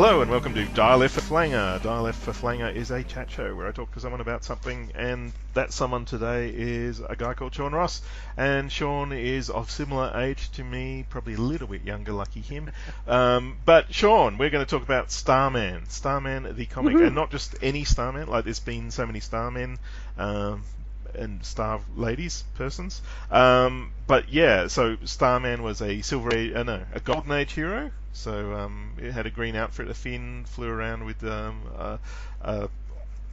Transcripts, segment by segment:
Hello and welcome to Dial F for Flanger. Dial F for Flanger is a chat show where I talk to someone about something, and that someone today is a guy called Sean Ross. And Sean is of similar age to me, probably a little bit younger, lucky him. Um, but Sean, we're going to talk about Starman. Starman, the comic, Woohoo. and not just any Starman, like there's been so many Starmen. Um, and star ladies, persons. Um, but yeah, so Starman was a silver age, uh, no, a golden age hero. So um, it had a green outfit, a fin, flew around with um, a, a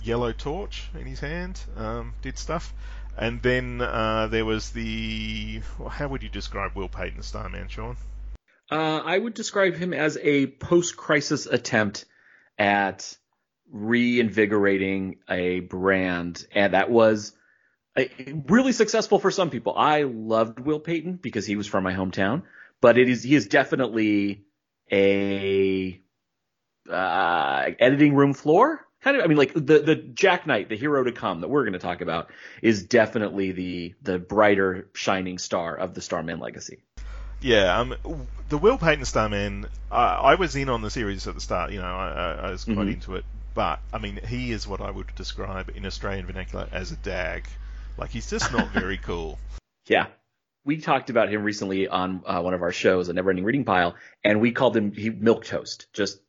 yellow torch in his hand, um, did stuff. And then uh, there was the, well, how would you describe Will Payton Starman, Sean? Uh, I would describe him as a post-crisis attempt at reinvigorating a brand, and that was uh, really successful for some people. I loved Will Payton because he was from my hometown, but it is he is definitely a uh, editing room floor kind of. I mean, like the the Jack Knight, the hero to come that we're going to talk about, is definitely the the brighter shining star of the Starman legacy. Yeah, um, the Will Payton Starman, uh, I was in on the series at the start, you know, I, I, I was quite Mhm. into it, but, I mean, he is what I would describe in Australian vernacular as a dag. Like, he's just not very cool. Yeah. We talked about him recently on uh, one of our shows, a never ending reading pile, and we called him he milk toast. Just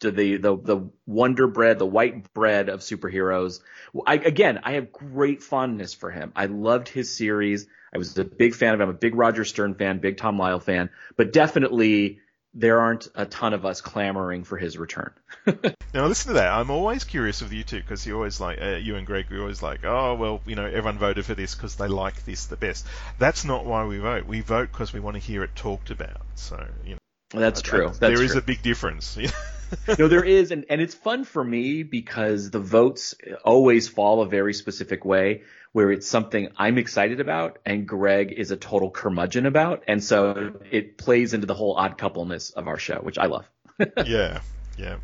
to the, the the wonder bread, the white bread of superheroes. I, again, I have great fondness for him. I loved his series. I was a big fan of him. I'm a big Roger Stern fan, big Tom Lyle fan, but definitely there aren't a ton of us clamoring for his return. Now, listen to that. I'm always curious with you two, because you always like, uh, you and Greg, we always like, oh, well, you know, everyone voted for this because they like this the best. That's not why we vote. We vote because we want to hear it talked about. So, you know. That's uh, true. That's there is true. a big difference. no, there is, and, and it's fun for me because the votes always fall a very specific way, where it's something I'm excited about, and Greg is a total curmudgeon about, and so it plays into the whole odd coupleness of our show, which I love. yeah, yeah.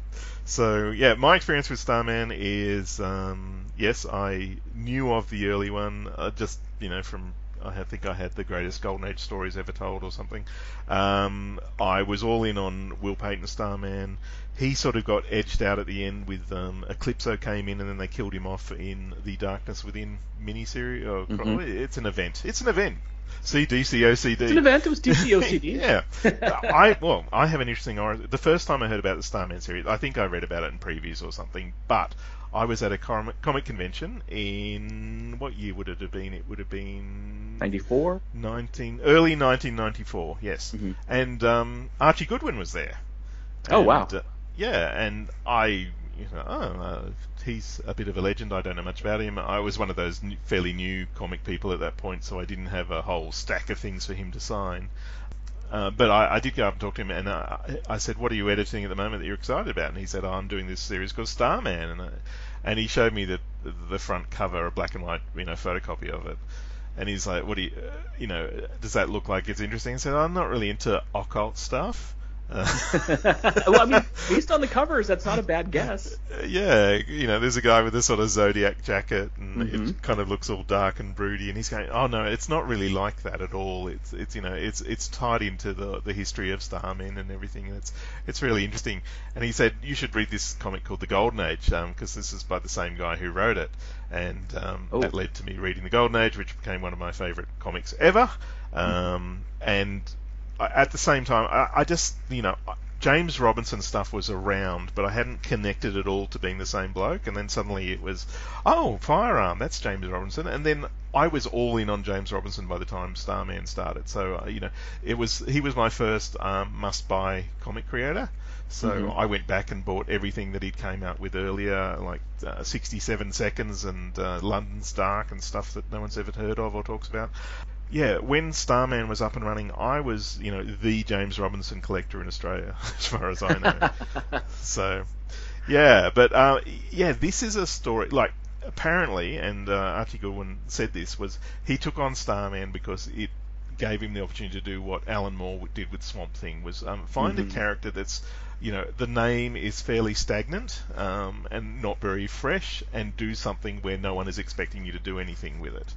So yeah, my experience with Starman is um, yes, I knew of the early one, uh, just you know from I think I had the greatest Golden Age stories ever told or something. Um, I was all in on Will Payton Starman. He sort of got edged out at the end with um, Eclipso came in and then they killed him off in the Darkness Within miniseries. Or, Mhm. It's an event. It's an event. CDCOCD. It's an event. It was DCOCD. yeah. I well, I have an interesting origin. The first time I heard about the Starman series, I think I read about it in previews or something, but I was at a comic, comic convention in what year would it have been? It would have been 94. 19 early 1994. Yes. Mhm. And um, Archie Goodwin was there. Oh, And, wow. uh, yeah, and I, you know, oh, uh, he's a bit of a legend. I don't know much about him. I was one of those fairly new comic people at that point, so I didn't have a whole stack of things for him to sign. Uh, but I, I did go up and talk to him, and uh, I said, "What are you editing at the moment that you're excited about?" And he said, oh, "I'm doing this series called Starman," and I, and he showed me the the front cover, a black and white, you know, photocopy of it. And he's like, "What do you, uh, you know, does that look like it's interesting?" I said, "I'm not really into occult stuff." Uh, well, I mean, based on the covers, that's not a bad guess. yeah, you know, there's a guy with a sort of zodiac jacket, and Mhm. it kind of looks all dark and broody, and he's going, "Oh no, it's not really like that at all. It's it's you know, it's it's tied into the the history of Starman and everything. And it's it's really interesting." And he said, "You should read this comic called The Golden Age, because this is by the same guy who wrote it." And um, Oh. that led to me reading The Golden Age, which became one of my favorite comics ever. Um, and at the same time, I, I just, you know, James Robinson stuff was around, but I hadn't connected it all to being the same bloke. And then suddenly it was, oh, Firearm, that's James Robinson. And then I was all in on James Robinson by the time Starman started. So, uh, you know, it was he was my first um, must-buy comic creator. So Mhm. I went back and bought everything that he'd came out with earlier, like uh, 67 Seconds and uh, London's Dark and stuff that no one's ever heard of or talks about yeah, when Starman was up and running, I was, you know, the James Robinson collector in Australia, as far as I know. so, yeah, but uh, yeah, this is a story. Like, apparently, and uh, Archie Goodwin said this was he took on Starman because it gave him the opportunity to do what Alan Moore did with Swamp Thing was um, find Mhm. a character that's you know the name is fairly stagnant um, and not very fresh and do something where no one is expecting you to do anything with it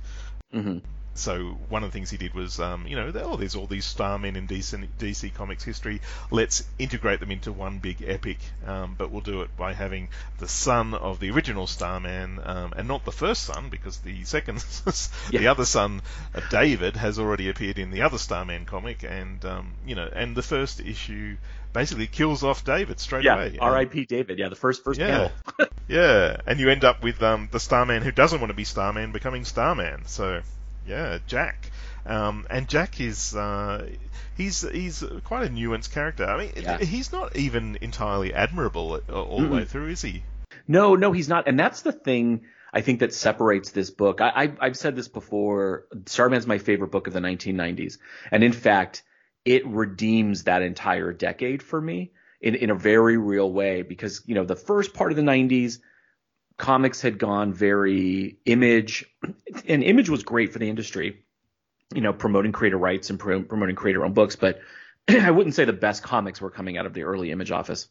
hmm so one of the things he did was, um, you know, oh, there's all these Starmen in DC, DC Comics history. Let's integrate them into one big epic, um, but we'll do it by having the son of the original Starman, um, and not the first son, because the second, yeah. the other son, uh, David, has already appeared in the other Starman comic, and um, you know, and the first issue basically kills off David straight yeah, away. Yeah, R.I.P. David. Yeah, the first first yeah, panel. yeah, and you end up with um, the Starman who doesn't want to be Starman becoming Starman. So, yeah, Jack. Um, and Jack is uh, he's he's quite a nuanced character. I mean, yeah. he's not even entirely admirable all the way through, is he? No, no, he's not. And that's the thing I think that separates this book. I, I, have said this before. Starman's my favorite book of the 1990s, and in fact, it redeems that entire decade for me in, in a very real way because, you know, the first part of the 90s, comics had gone very image, and image was great for the industry, you know, promoting creator rights and pro- promoting creator owned books, but I wouldn't say the best comics were coming out of the early image office.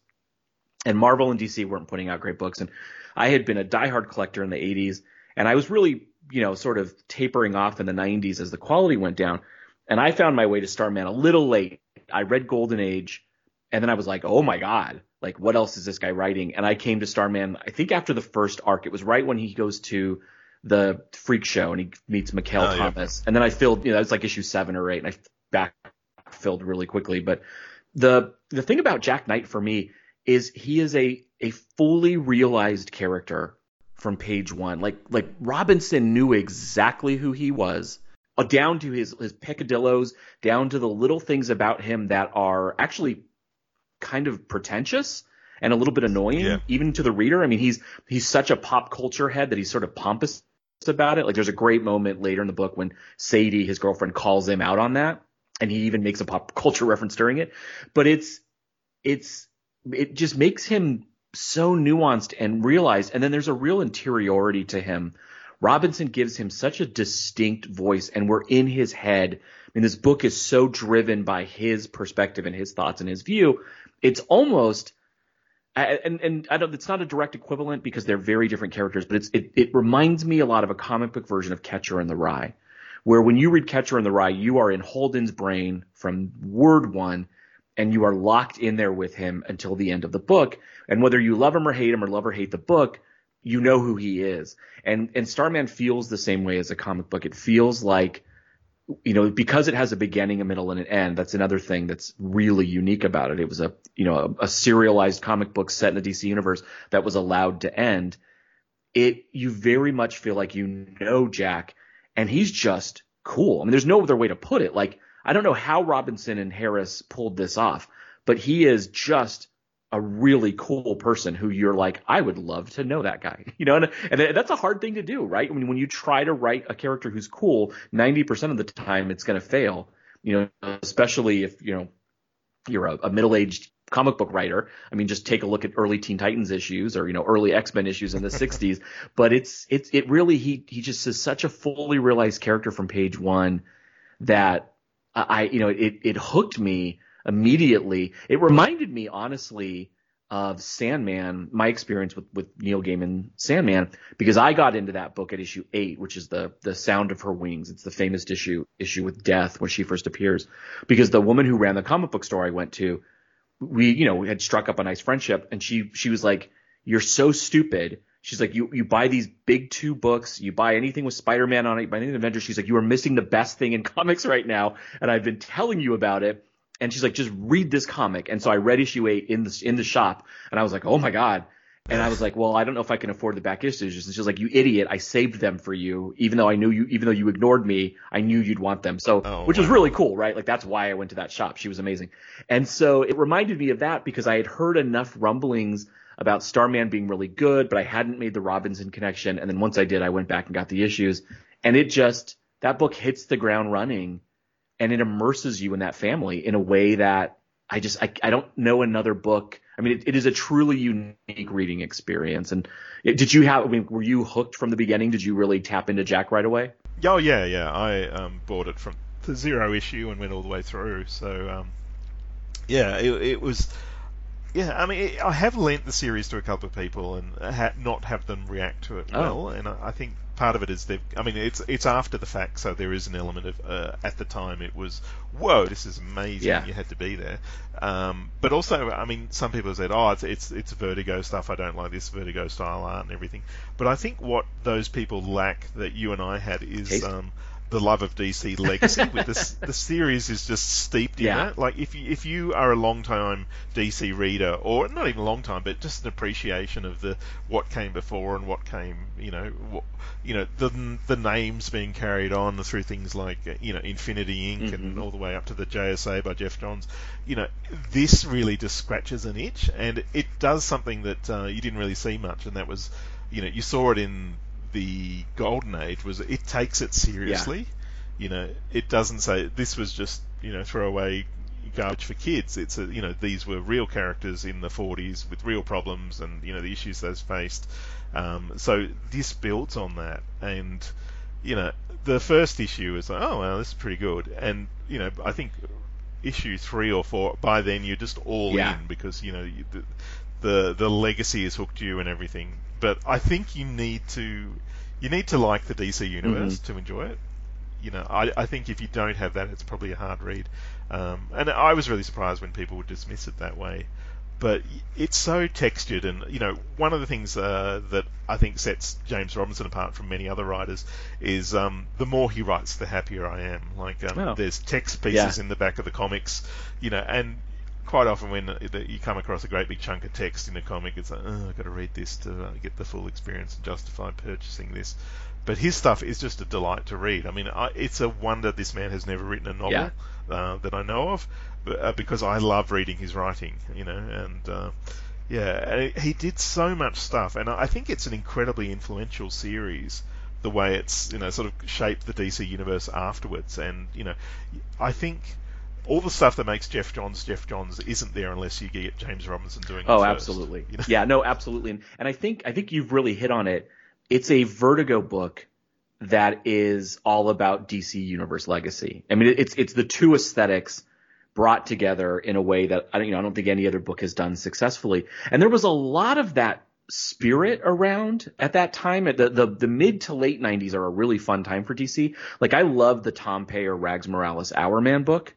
And Marvel and DC weren't putting out great books. And I had been a diehard collector in the 80s, and I was really, you know, sort of tapering off in the 90s as the quality went down. And I found my way to Starman a little late. I read Golden Age, and then I was like, oh my god, like what else is this guy writing? And I came to Starman, I think after the first arc. It was right when he goes to the freak show and he meets Mikaal oh, Tomas. Yeah. And then I filled, you know, it's like issue seven or eight, and I back filled really quickly. But the the thing about Jack Knight for me is he is a a fully realized character from page one. Like like Robinson knew exactly who he was uh, down to his his peccadillos, down to the little things about him that are actually kind of pretentious and a little bit annoying, yeah. even to the reader. I mean, he's he's such a pop culture head that he's sort of pompous about it. Like, there's a great moment later in the book when Sadie, his girlfriend, calls him out on that, and he even makes a pop culture reference during it. But it's it's it just makes him so nuanced and realized, and then there's a real interiority to him Robinson gives him such a distinct voice, and we're in his head. I mean, this book is so driven by his perspective and his thoughts and his view. It's almost, and and I don't. It's not a direct equivalent because they're very different characters, but it's it, it reminds me a lot of a comic book version of Catcher in the Rye, where when you read Catcher in the Rye, you are in Holden's brain from word one, and you are locked in there with him until the end of the book. And whether you love him or hate him or love or hate the book, you know who he is. And and Starman feels the same way as a comic book. It feels like you know because it has a beginning, a middle, and an end. That's another thing that's really unique about it. It was a you know a, a serialized comic book set in the DC universe that was allowed to end. It you very much feel like you know Jack, and he's just cool. I mean, there's no other way to put it. Like I don't know how Robinson and Harris pulled this off, but he is just a really cool person who you're like, I would love to know that guy, you know, and, and that's a hard thing to do, right? I mean, when you try to write a character who's cool, 90% of the time it's going to fail, you know, especially if, you know, you're a, a middle-aged comic book writer. I mean, just take a look at early Teen Titans issues or, you know, early X-Men issues in the 60s, but it's, it's, it really, he, he just is such a fully realized character from page one that I, you know, it, it hooked me immediately. It reminded me, honestly, of Sandman, my experience with, with Neil Gaiman Sandman, because I got into that book at issue eight, which is the the sound of her wings. It's the famous issue issue with Death when she first appears. Because the woman who ran the comic book store I went to, we, you know, had struck up a nice friendship and she she was like, You're so stupid. She's like, you, you buy these big two books, you buy anything with Spider-Man on it, you buy anything Avengers. She's like, you are missing the best thing in comics right now. And I've been telling you about it and she's like, just read this comic. And so I read issue eight in the in the shop, and I was like, oh my god. And I was like, well, I don't know if I can afford the back issues. And she's like, you idiot, I saved them for you, even though I knew you, even though you ignored me, I knew you'd want them. So, oh, which wow. was really cool, right? Like that's why I went to that shop. She was amazing. And so it reminded me of that because I had heard enough rumblings about Starman being really good, but I hadn't made the Robinson connection. And then once I did, I went back and got the issues and it just, that book hits the ground running and it immerses you in that family in a way that I just I, I don't know another book. I mean, it, it is a truly unique reading experience. And it, did you have? I mean, were you hooked from the beginning? Did you really tap into Jack right away? Oh yeah, yeah. I um, bought it from the zero issue and went all the way through. So um, yeah, it, it was. Yeah, I mean, I have lent the series to a couple of people and ha- not have them react to it Oh. well, and I I think part of it is they've. I mean, it's it's after the fact, so there is an element of uh, at the time it was whoa, this is amazing. Yeah. You had to be there, um, but also, I mean, some people said, oh, it's it's it's Vertigo stuff. I don't like this Vertigo style art and everything. But I think what those people lack that you and I had is. Um, the love of DC legacy with this the series is just steeped in Yeah. that. Like if you if you are a long time DC reader, or not even a long time, but just an appreciation of the what came before and what came, you know, what, you know the the names being carried on through things like you know Infinity Inc. and Mhm. all the way up to the JSA by Geoff Johns. You know, this really just scratches an itch, and it does something that uh, you didn't really see much, and that was, you know, you saw it in the golden age was it takes it seriously. You know, it doesn't say this was just you know throwaway garbage for kids. It's a, you know these were real characters in the 40s with real problems and you know the issues they've faced. Um, so this builds on that, and you know the first issue is like oh well this is pretty good, and you know I think issue three or four by then you're just all Yeah. in because you know the, the the legacy has hooked you and everything. But I think you need to you need to like the DC universe to enjoy it. You know, I, I think if you don't have that, it's probably a hard read. Um, and I was really surprised when people would dismiss it that way. But it's so textured, and you know, one of the things uh, that I think sets James Robinson apart from many other writers is um, the more he writes, the happier I am. Like, um, Oh. there's text pieces Yeah. in the back of the comics, you know, and quite often when you come across a great big chunk of text in a comic, it's like, oh, I've got to read this to uh, get the full experience and justify purchasing this. But his stuff is just a delight to read. I mean, I, it's a wonder this man has never written a novel Yeah. uh, that I know of, but, uh, because I love reading his writing, you know, and uh, yeah, he did so much stuff, and I think it's an incredibly influential series. The way it's you know sort of shaped the DC universe afterwards, and you know, I think all the stuff that makes Geoff Johns Geoff Johns isn't there unless you get James Robinson doing it Oh, first, absolutely. you know? Yeah, no, absolutely. And, and I think I think you've really hit on it. It's a Vertigo book that is all about DC Universe legacy. I mean, it's it's the two aesthetics brought together in a way that I don't you know I don't think any other book has done successfully. And there was a lot of that spirit around at that time. At the the, the mid to late '90s are a really fun time for DC. Like I love the Tom Peyer Rags Morales Hourman book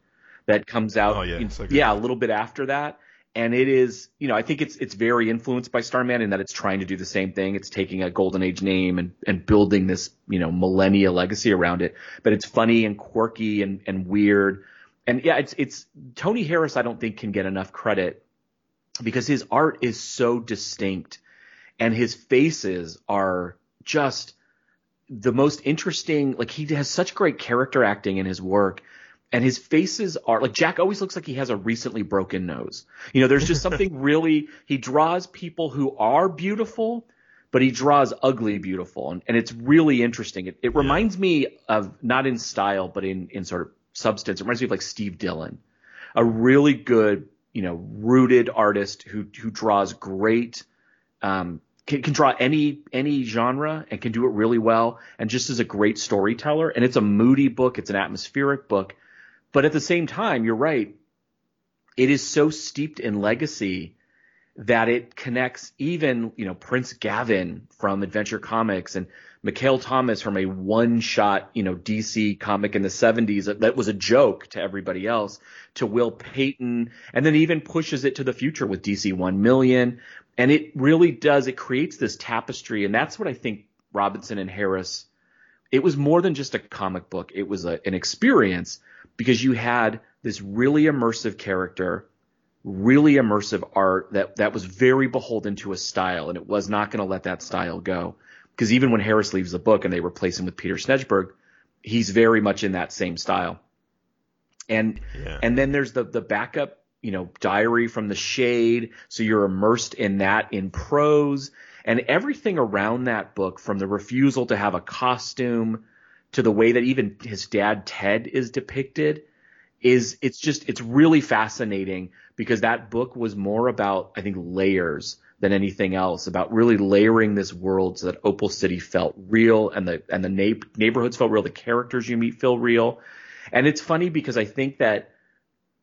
that comes out. Oh, yeah, in- so yeah, a little bit after that. And it is, you know, I think it's it's very influenced by Starman in that it's trying to do the same thing. It's taking a golden age name and, and building this, you know, millennia legacy around it. But it's funny and quirky and, and weird. And yeah, it's it's Tony Harris I don't think can get enough credit because his art is so distinct and his faces are just the most interesting like he has such great character acting in his work and his faces are like Jack always looks like he has a recently broken nose. You know, there's just something really he draws people who are beautiful, but he draws ugly beautiful, and, and it's really interesting. It, it reminds me of not in style, but in in sort of substance. It reminds me of like Steve Dillon, a really good, you know, rooted artist who who draws great. Um, can, can draw any any genre and can do it really well, and just is a great storyteller. And it's a moody book. It's an atmospheric book but at the same time, you're right. It is so steeped in legacy that it connects even, you know, Prince Gavin from Adventure Comics and Mikaal Tomas from a one shot, you know, DC comic in the 70s that, was a joke to everybody else to Will Payton and then even pushes it to the future with DC 1 million. And it really does, it creates this tapestry. And that's what I think Robinson and Harris, it was more than just a comic book. It was a, an experience because you had this really immersive character, really immersive art that that was very beholden to a style, and it was not going to let that style go. Because even when Harris leaves the book and they replace him with Peter Snejbjerg, he's very much in that same style. And Yeah. and then there's the the backup, you know, diary from the shade, so you're immersed in that in prose and everything around that book from the refusal to have a costume to the way that even his dad Ted is depicted is it's just it's really fascinating because that book was more about I think layers than anything else about really layering this world so that Opal City felt real and the and the na- neighborhoods felt real the characters you meet feel real and it's funny because I think that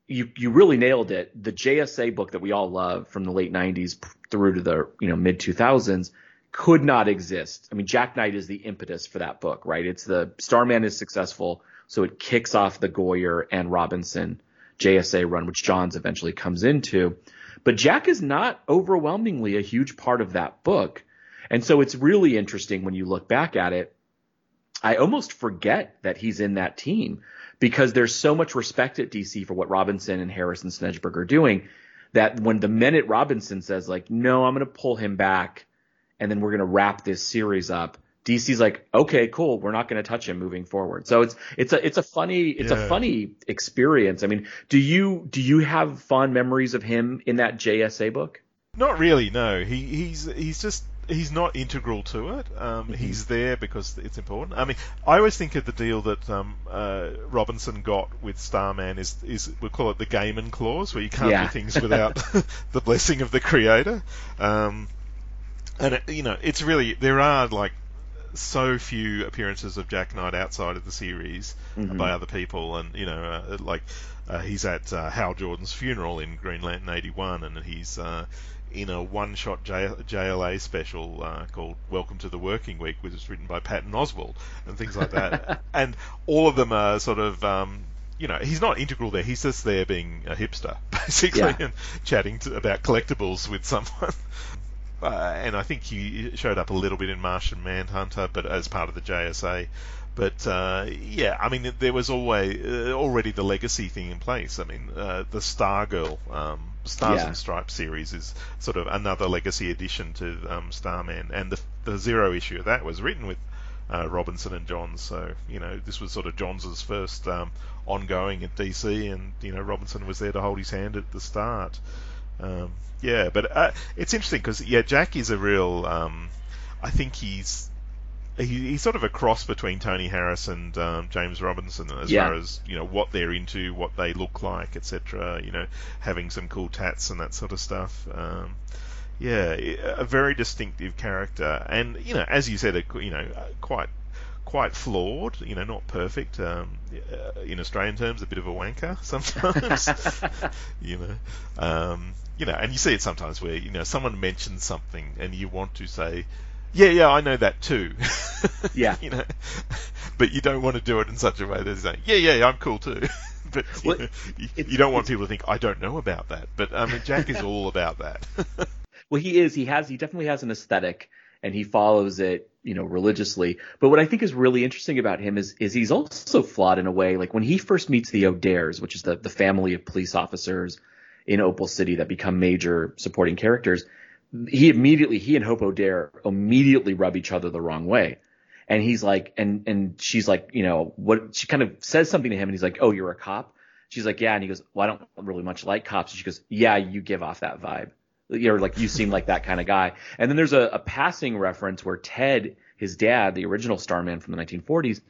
you you really nailed it. The JSA book that we all love from the late '90s through to the you know mid 2000s could not exist. I mean, Jack Knight is the impetus for that book, right? It's the Starman is successful, so it kicks off the Goyer and Robinson JSA run, which Johns eventually comes into. But Jack is not overwhelmingly a huge part of that book. And so it's really interesting when you look back at it. I almost forget that he's in that team because there's so much respect at DC for what Robinson and Harrison Snejbjerg are doing that when the minute Robinson says like, no, I'm going to pull him back and then we're going to wrap this series up. DC's like, okay, cool. We're not going to touch him moving forward. So it's, it's a, it's a funny, it's yeah. a funny experience. I mean, do you, do you have fond memories of him in that JSA book? Not really. No, he, he's, he's just, he's not integral to it. Um, mm-hmm. He's there because it's important. I mean, I always think of the deal that um, uh, Robinson got with Starman is is we'll call it the Gaiman clause, where you can't yeah. do things without the blessing of the creator. Um, and it, you know, it's really there are like so few appearances of Jack Knight outside of the series mm-hmm. by other people, and you know, uh, like uh, he's at uh, Hal Jordan's funeral in Green Lantern '81, and he's uh, in a one-shot J- JLA special uh, called "Welcome to the Working Week," which was written by Patton Oswalt and things like that. and all of them are sort of. Um, you know, he's not integral there. He's just there being a hipster, basically, yeah. and chatting to, about collectibles with someone. Uh, and I think he showed up a little bit in Martian Manhunter, but as part of the JSA. But uh, yeah, I mean, there was always uh, already the legacy thing in place. I mean, uh, the Stargirl um, Stars yeah. and Stripes series is sort of another legacy addition to um, Starman, and the, the zero issue of that was written with uh, Robinson and Johns. So you know, this was sort of Johns' first um, ongoing at DC, and you know, Robinson was there to hold his hand at the start. Um, yeah, but uh, it's interesting because yeah, Jack is a real. Um, I think he's he, he's sort of a cross between Tony Harris and um, James Robinson as yeah. far as you know what they're into, what they look like, etc. You know, having some cool tats and that sort of stuff. Um, yeah, a very distinctive character, and you know, as you said, a, you know, quite quite flawed. You know, not perfect. Um, uh, in Australian terms, a bit of a wanker sometimes. you know, um, you know, and you see it sometimes where you know someone mentions something and you want to say yeah, yeah, I know that too. yeah. you know, but you don't want to do it in such a way that is like, yeah, yeah, I'm cool too. but you, well, know, you, you, don't want people to think I don't know about that. But I mean, Jack is all about that. well, he is. He has. He definitely has an aesthetic, and he follows it, you know, religiously. But what I think is really interesting about him is is he's also flawed in a way. Like when he first meets the O'Dares, which is the the family of police officers in Opal City that become major supporting characters he immediately he and Hope O'Dare immediately rub each other the wrong way. And he's like, and and she's like, you know, what she kind of says something to him, and he's like, oh, you're a cop. She's like, yeah, and he goes, well, I don't really much like cops. And she goes, yeah, you give off that vibe. You're like, you seem like that kind of guy. And then there's a, a passing reference where Ted, his dad, the original Starman from the 1940s,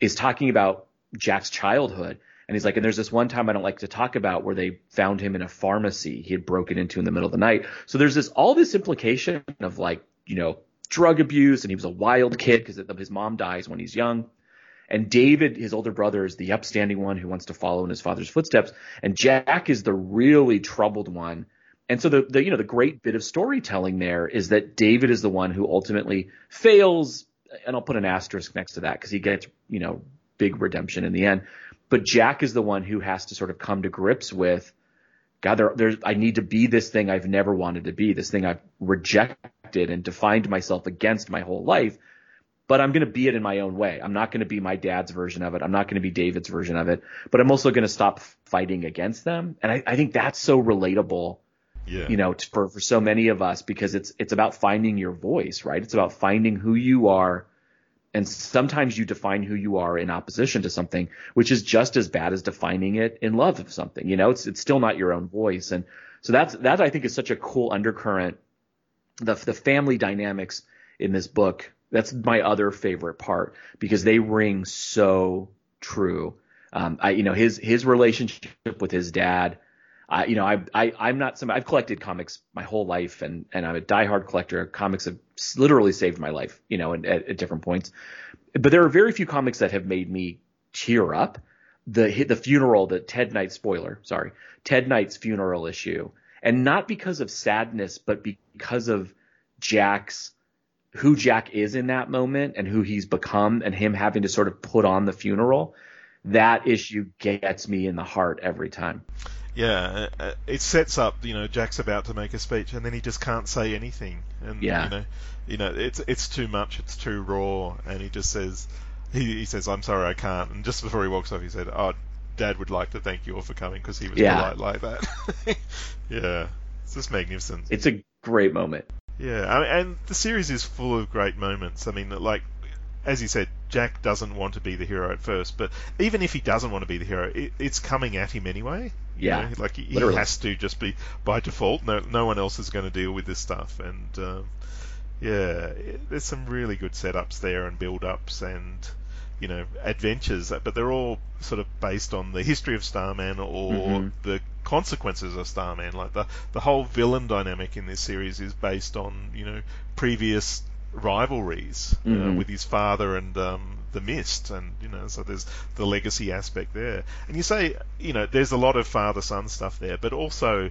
is talking about Jack's childhood and he's like, and there's this one time I don't like to talk about where they found him in a pharmacy he had broken into in the middle of the night. So there's this all this implication of like, you know, drug abuse, and he was a wild kid because his mom dies when he's young. And David, his older brother, is the upstanding one who wants to follow in his father's footsteps, and Jack is the really troubled one. And so the, the you know the great bit of storytelling there is that David is the one who ultimately fails, and I'll put an asterisk next to that because he gets you know big redemption in the end. But Jack is the one who has to sort of come to grips with, God, there, there's, I need to be this thing I've never wanted to be, this thing I've rejected and defined myself against my whole life. But I'm going to be it in my own way. I'm not going to be my dad's version of it. I'm not going to be David's version of it. But I'm also going to stop fighting against them. And I, I think that's so relatable. Yeah. You know, for, for so many of us because it's, it's about finding your voice, right? It's about finding who you are and sometimes you define who you are in opposition to something, which is just as bad as defining it in love of something. You know, it's it's still not your own voice. And so that's that I think is such a cool undercurrent. The the family dynamics in this book, that's my other favorite part because they ring so true. Um, I you know his his relationship with his dad I, you know, I, I, I'm not some, I've collected comics my whole life and, and I'm a diehard collector. Comics have literally saved my life, you know, at, at different points. But there are very few comics that have made me tear up. the the funeral, the Ted Knight spoiler, sorry, Ted Knight's funeral issue, and not because of sadness, but because of Jack's who Jack is in that moment and who he's become, and him having to sort of put on the funeral. That issue gets me in the heart every time. Yeah, uh, uh, it sets up. You know, Jack's about to make a speech, and then he just can't say anything. And yeah. you know, you know, it's it's too much. It's too raw, and he just says, he, he says, "I'm sorry, I can't." And just before he walks off, he said, "Oh, Dad would like to thank you all for coming because he was yeah. polite like that." yeah, it's just magnificent. It's a great moment. Yeah, I mean, and the series is full of great moments. I mean, like as you said, Jack doesn't want to be the hero at first, but even if he doesn't want to be the hero, it, it's coming at him anyway. Yeah, you know? like he, he, has to just be by default. No, no one else is going to deal with this stuff, and um, yeah, it, there's some really good setups there and build-ups and you know adventures, but they're all sort of based on the history of Starman or mm-hmm. the consequences of Starman. Like the the whole villain dynamic in this series is based on you know previous rivalries uh, mm-hmm. uh, with his father and um, the Mist, and you know, so there's the legacy aspect there. And you say, you know, there's a lot of father-son stuff there, but also,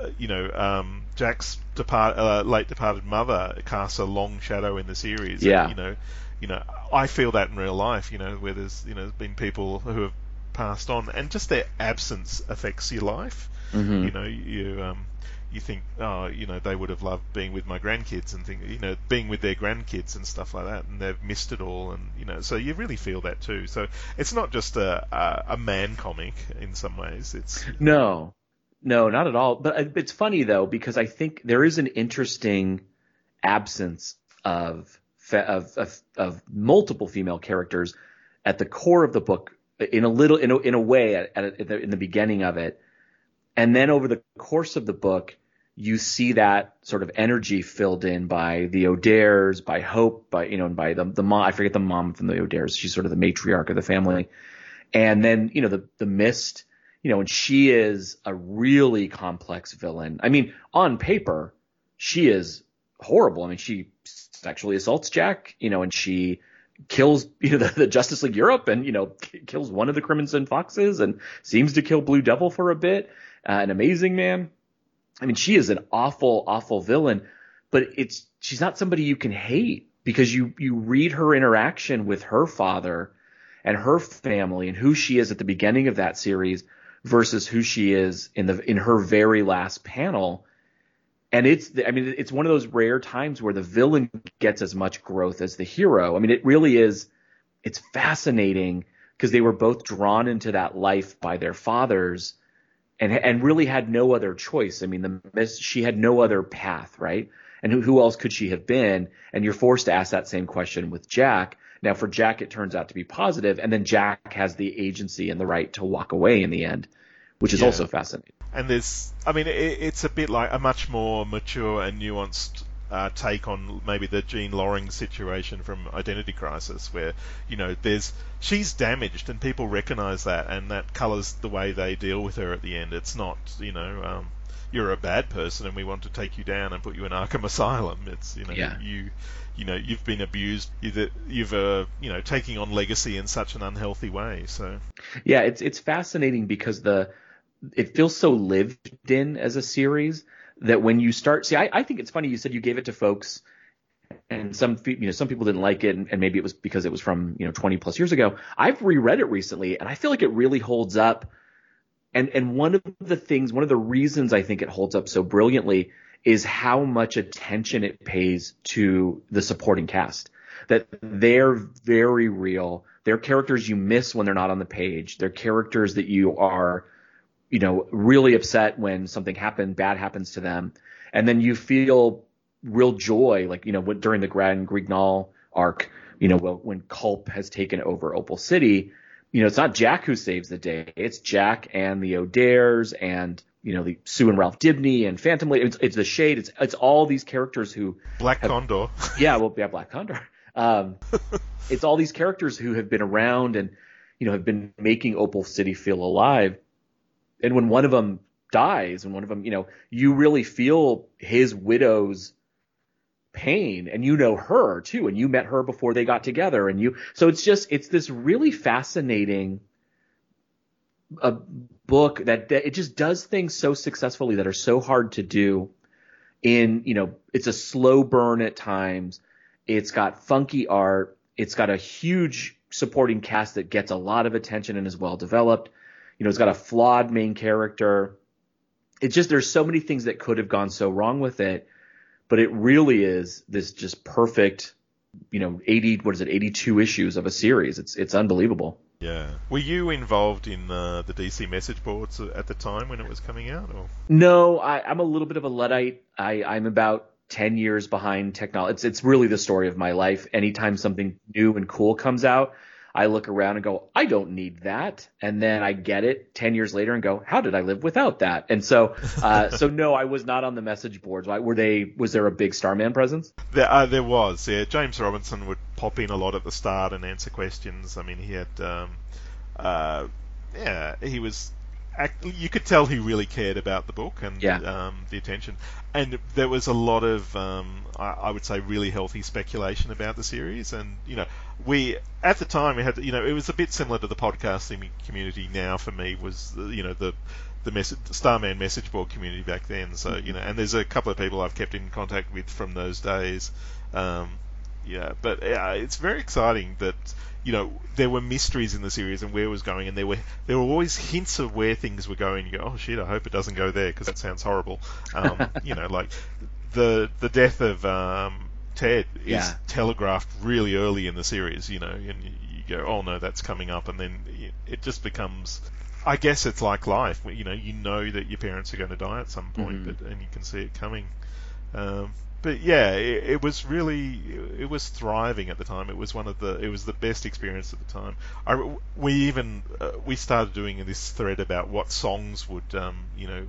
uh, you know, um, Jack's depart, uh, late departed mother casts a long shadow in the series. Yeah. And, you know, you know, I feel that in real life. You know, where there's you know been people who have passed on, and just their absence affects your life. Mm-hmm. You know, you um, you think, oh, you know, they would have loved being with my grandkids and think, you know, being with their grandkids and stuff like that, and they've missed it all, and you know, so you really feel that too. So it's not just a a, a man comic in some ways. It's no, no, not at all. But uh, it's funny though because I think there is an interesting absence of of of, of multiple female characters at the core of the book in a little in a, in a way at, at, in the beginning of it and then over the course of the book you see that sort of energy filled in by the O'Dares, by Hope, by you know, and by the the mom. I forget the mom from the O'Dares. She's sort of the matriarch of the family. And then you know the the Mist, you know, and she is a really complex villain. I mean, on paper, she is horrible. I mean, she sexually assaults Jack, you know, and she kills you know the, the Justice League Europe, and you know kills one of the Crimson Foxes, and seems to kill Blue Devil for a bit. Uh, an amazing man I mean, she is an awful, awful villain, but it's she's not somebody you can hate because you you read her interaction with her father and her family and who she is at the beginning of that series versus who she is in the in her very last panel. And it's I mean it's one of those rare times where the villain gets as much growth as the hero. I mean it really is it's fascinating because they were both drawn into that life by their fathers and and really had no other choice. I mean, the miss she had no other path, right? And who, who else could she have been? And you're forced to ask that same question with Jack. Now, for Jack, it turns out to be positive, and then Jack has the agency and the right to walk away in the end, which is yeah. also fascinating. And there's, I mean, it, it's a bit like a much more mature and nuanced uh, take on maybe the Jean Loring situation from Identity Crisis, where you know there's she's damaged and people recognise that, and that colours the way they deal with her at the end. It's not you know um, you're a bad person and we want to take you down and put you in Arkham Asylum. It's you know yeah. you you know you've been abused. You've, you've uh, you know taking on legacy in such an unhealthy way. So yeah, it's it's fascinating because the it feels so lived in as a series that when you start, see, I, I think it's funny you said you gave it to folks and some you know some people didn't like it and, and, maybe it was because it was from you know 20 plus years ago. I've reread it recently and i feel like it really holds up. And and one of the things one of the reasons i think it holds up so brilliantly is how much attention it pays to the supporting cast. That they're very real. They're characters you miss when they're not on the page. They're characters that you are you know, really upset when something happened, bad happens to them. And then you feel real joy, like, you know, during the Grand Guignol arc, you know, when Culp has taken over Opal City, you know, it's not Jack who saves the day. It's Jack and the O'Dares and, you know, the Sue and Ralph Dibny and Phantom Lady. It's, it's the Shade. It's, it's all these characters who. Black have, Condor. yeah, well, yeah, Black Condor. Um, it's all these characters who have been around and, you know, have been making Opal City feel alive and when one of them dies and one of them, you know, you really feel his widow's pain and you know her too and you met her before they got together and you so it's just it's this really fascinating a book that, that it just does things so successfully that are so hard to do. In you know, it's a slow burn at times. It's got funky art. It's got a huge supporting cast that gets a lot of attention and is well developed. You know, it's got a flawed main character. It's just there's so many things that could have gone so wrong with it, but it really is this just perfect, you know, 80 what is it, 82 issues of a series. It's it's unbelievable. Yeah. Were you involved in uh, the DC message boards at the time when it was coming out? Or? No, I, I'm a little bit of a luddite. I, I'm about 10 years behind technology. It's, it's really the story of my life. Anytime something new and cool comes out, I look around and go, I don't need that. And then I get it 10 years later and go, how did I live without that? And so, uh, so no, I was not on the message boards. Were they, was there a big Starman presence? There, uh, there was, yeah. James Robinson would pop in a lot at the start and answer questions. I mean, he had, um, uh, yeah, he was you could tell he really cared about the book and yeah. um, the attention. And there was a lot of, um, I, I, would say, really healthy speculation about the series. And you know, we at the time we had, you know, it was a bit similar to the podcasting community now. For me, was you know the the message, Starman message board community back then. So you know, and there's a couple of people I've kept in contact with from those days. Um, yeah, but yeah, it's very exciting that you know there were mysteries in the series and where it was going, and there were there were always hints of where things were going. You go, oh shit, I hope it doesn't go there because that sounds horrible. Um, you know, like the the death of um, Ted is yeah. telegraphed really early in the series. You know, and you, you go, oh no, that's coming up, and then it just becomes I guess it's like life. You know, you know that your parents are going to die at some point, mm-hmm. but and you can see it coming. Um, but yeah, it, it, was really it was thriving at the time. It was one of the it was the best experience at the time. I, we even uh, we started doing this thread about what songs would um, you know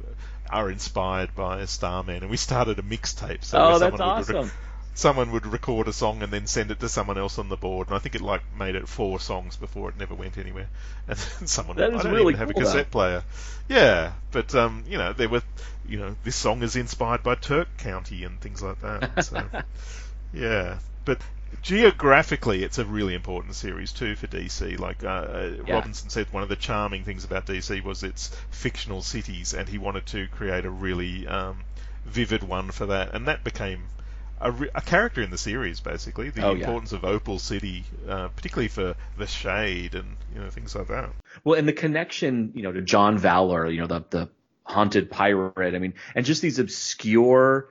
are inspired by Starman, and we started a mixtape. So oh, that's awesome someone would record a song and then send it to someone else on the board. And I think it like made it four songs before it never went anywhere. And someone that I don't really even have cool, a cassette though. player. Yeah, but um, you know, there were you know, this song is inspired by Turk County and things like that. So yeah, but geographically, it's a really important series too for DC. Like uh, uh, Yeah. Robinson said, one of the charming things about DC was its fictional cities, and he wanted to create a really um, vivid one for that, and that became a, re- a character in the series, basically. The Oh, yeah. importance of Opal City, uh, particularly for the shade and you know things like that. Well, and the connection, you know, to Jon Valor, you know, the the haunted pirate. I mean, and just these obscure,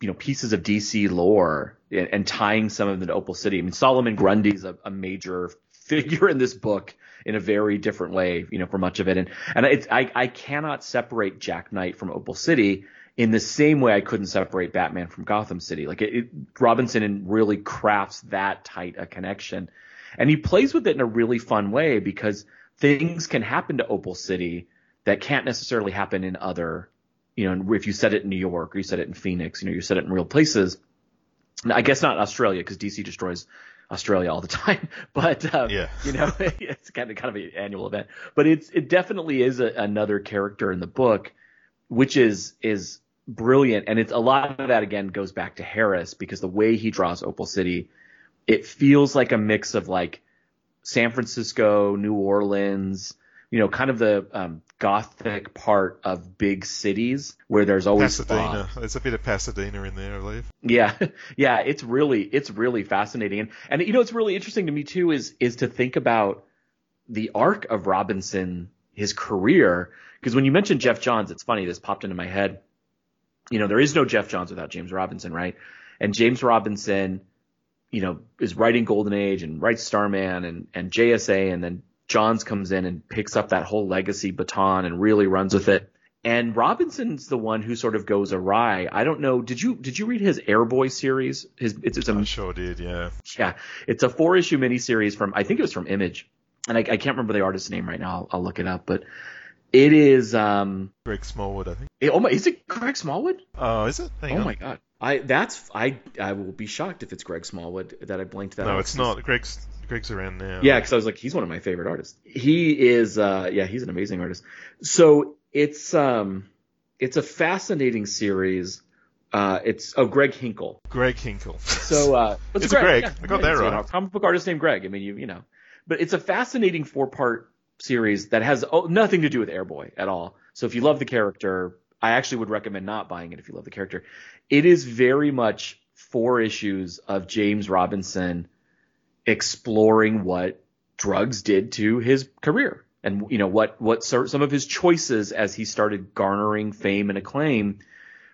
you know, pieces of DC lore and, and tying some of them to Opal City. I mean, Solomon Grundy's a, a major figure in this book in a very different way, you know, for much of it. And and it's I I cannot separate Jack Knight from Opal City in the same way I couldn't separate Batman from Gotham City. Like it, it, Robinson really crafts that tight a connection, and he plays with it in a really fun way because things can happen to Opal City that can't necessarily happen in other, you know, if you set it in New York or you set it in Phoenix, you know, you set it in real places. I guess not Australia because DC destroys Australia all the time, but um, Yeah. you know, it's kind of kind of an annual event. But it's it definitely is a, another character in the book, which is is brilliant, and it's a lot of that again goes back to Harris because the way he draws Opal City, it feels like a mix of like San Francisco, New Orleans, you know, kind of the um, gothic part of big cities where there's always Pasadena. fog. There's a bit of Pasadena in there, I believe. Yeah, yeah, it's really it's really fascinating, and and you know what's really interesting to me too is is to think about the arc of Robinson, his career, because when you mentioned Geoff Johns, it's funny this popped into my head. You know, there is no Geoff Johns without James Robinson, right? And James Robinson, you know, is writing Golden Age and writes Starman and and JSA, and then Johns comes in and picks up that whole legacy baton and really runs with it. And Robinson's the one who sort of goes awry. I don't know. Did you did you read his Airboy series? His it's, it's a I sure did, yeah. yeah, it's a four issue miniseries from I think it was from Image, and I, I can't remember the artist's name right now. I'll, I'll look it up, but it is um. Greg Smallwood, I think. it- oh my, is it Greg Smallwood? Oh, is it? Hang oh on. my god, I that's I I will be shocked if it's Greg Smallwood that I blinked that. No, out. it's not. Greg's Greg's around now. Yeah, because I was like, he's one of my favorite artists. He is, uh, yeah, he's an amazing artist. So it's, um, it's a fascinating series. Uh, it's oh, Greg Hinkle. Greg Hinkle. So uh, It's Greg. yeah, I got that it's, you right. know, comic book artist named Greg. I mean, you you know, but it's a fascinating four part series that has oh, nothing to do with Airboy at all. So if you love the character, I actually would recommend not buying it if you love the character. It is very much four issues of James Robinson exploring what drugs did to his career and you know what what some of his choices as he started garnering fame and acclaim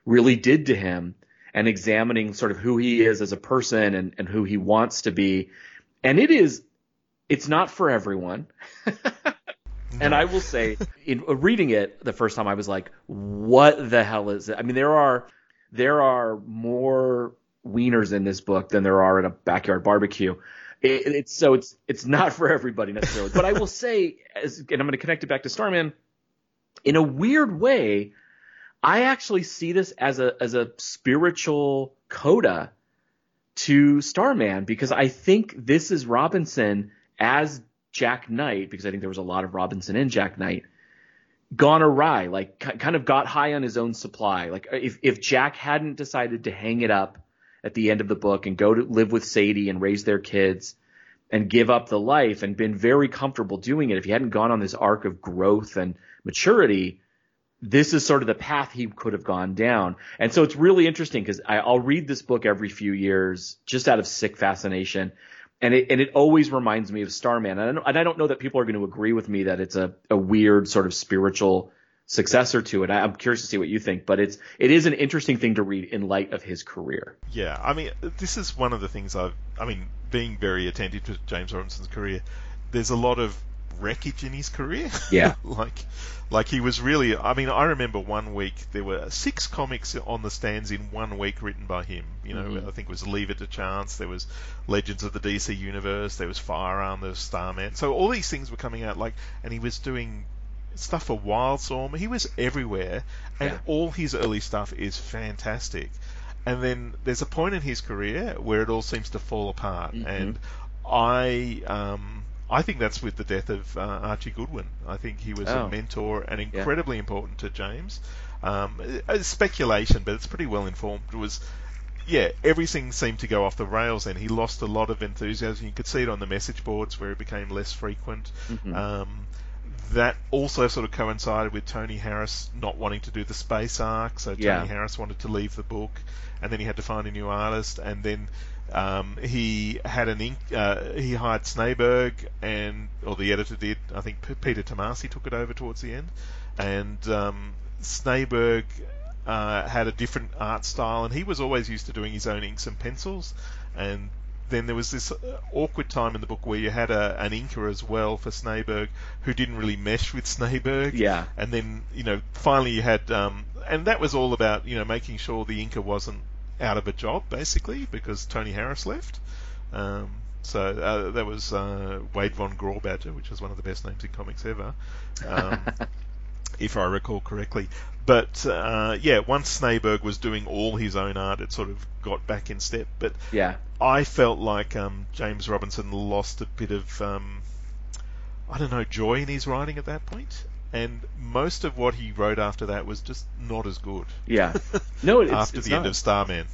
really did to him and examining sort of who he is as a person and, and who he wants to be and it is it's not for everyone and i will say in uh, reading it the first time i was like what the hell is it i mean there are there are more wieners in this book than there are in a backyard barbecue it, it's so it's it's not for everybody necessarily. But I will say, as, and I'm going to connect it back to Starman. In a weird way, I actually see this as a as a spiritual coda to Starman because I think this is Robinson as Jack Knight because I think there was a lot of Robinson in Jack Knight gone awry, like kind of got high on his own supply. Like uh, if if Jack hadn't decided to hang it up at the end of the book and go to live with Sadie and raise their kids and give up the life and been very comfortable doing it, if he hadn't gone on this arc of growth and maturity, this is sort of the path he could have gone down. And so it's really interesting because I'll read this book every few years just out of sick fascination. And it, and it always reminds me of Starman. And I, don't, and I don't know that people are going to agree with me that it's a, a weird sort of spiritual successor to it. I, am curious to see what you think, but it's it is an interesting thing to read in light of his career. Yeah, I mean, this is one of the things I've. I mean, being very attentive to James Robinson's career, there's a lot of wreckage in his career. Yeah, like like he was really. I mean, I remember one week there were six comics on the stands in one week written by him. You know, mm-hmm. I think it was Leave It to Chance. There was Legends of the DC Universe. There was Firearm. There was Starman. So all these things were coming out. Like, and he was doing stuff for Wildstorm. He was everywhere, and yeah. all his early stuff is fantastic. And then there's a point in his career where it all seems to fall apart, mm-hmm. and I um, I think that's with the death of uh, Archie Goodwin. I think he was oh. a mentor and incredibly yeah. important to James. Um, speculation, but it's pretty well informed. It was yeah, everything seemed to go off the rails and he lost a lot of enthusiasm. You could see it on the message boards where it became less frequent. Mm-hmm. Um, that also sort of coincided with Tony Harris not wanting to do the space arc. So Tony yeah. Harris wanted to leave the book, and then he had to find a new artist, and then um, he had an ink. Uh, he hired Snejbjerg, and or the editor did. I think P- Peter Tomasi took it over towards the end, and um, Snejbjerg uh, had a different art style, and he was always used to doing his own inks and pencils, and then there was this uh, awkward time in the book where you had a, an inker as well for Snejbjerg who didn't really mesh with Snejbjerg. Yeah. And then, you know, finally you had, um, and that was all about, you know, making sure the inker wasn't out of a job, basically, because Tony Harris left. Um, so uh, that was uh, Wade von Grawbadger, which is one of the best names in comics ever. Um, if I recall correctly. But uh, yeah, once Snejbjerg was doing all his own art, it sort of got back in step. But yeah, I felt like um, James Robinson lost a bit of um, I don't know joy in his writing at that point, and most of what he wrote after that was just not as good. Yeah, no, it's, after it's the not. end of Starman.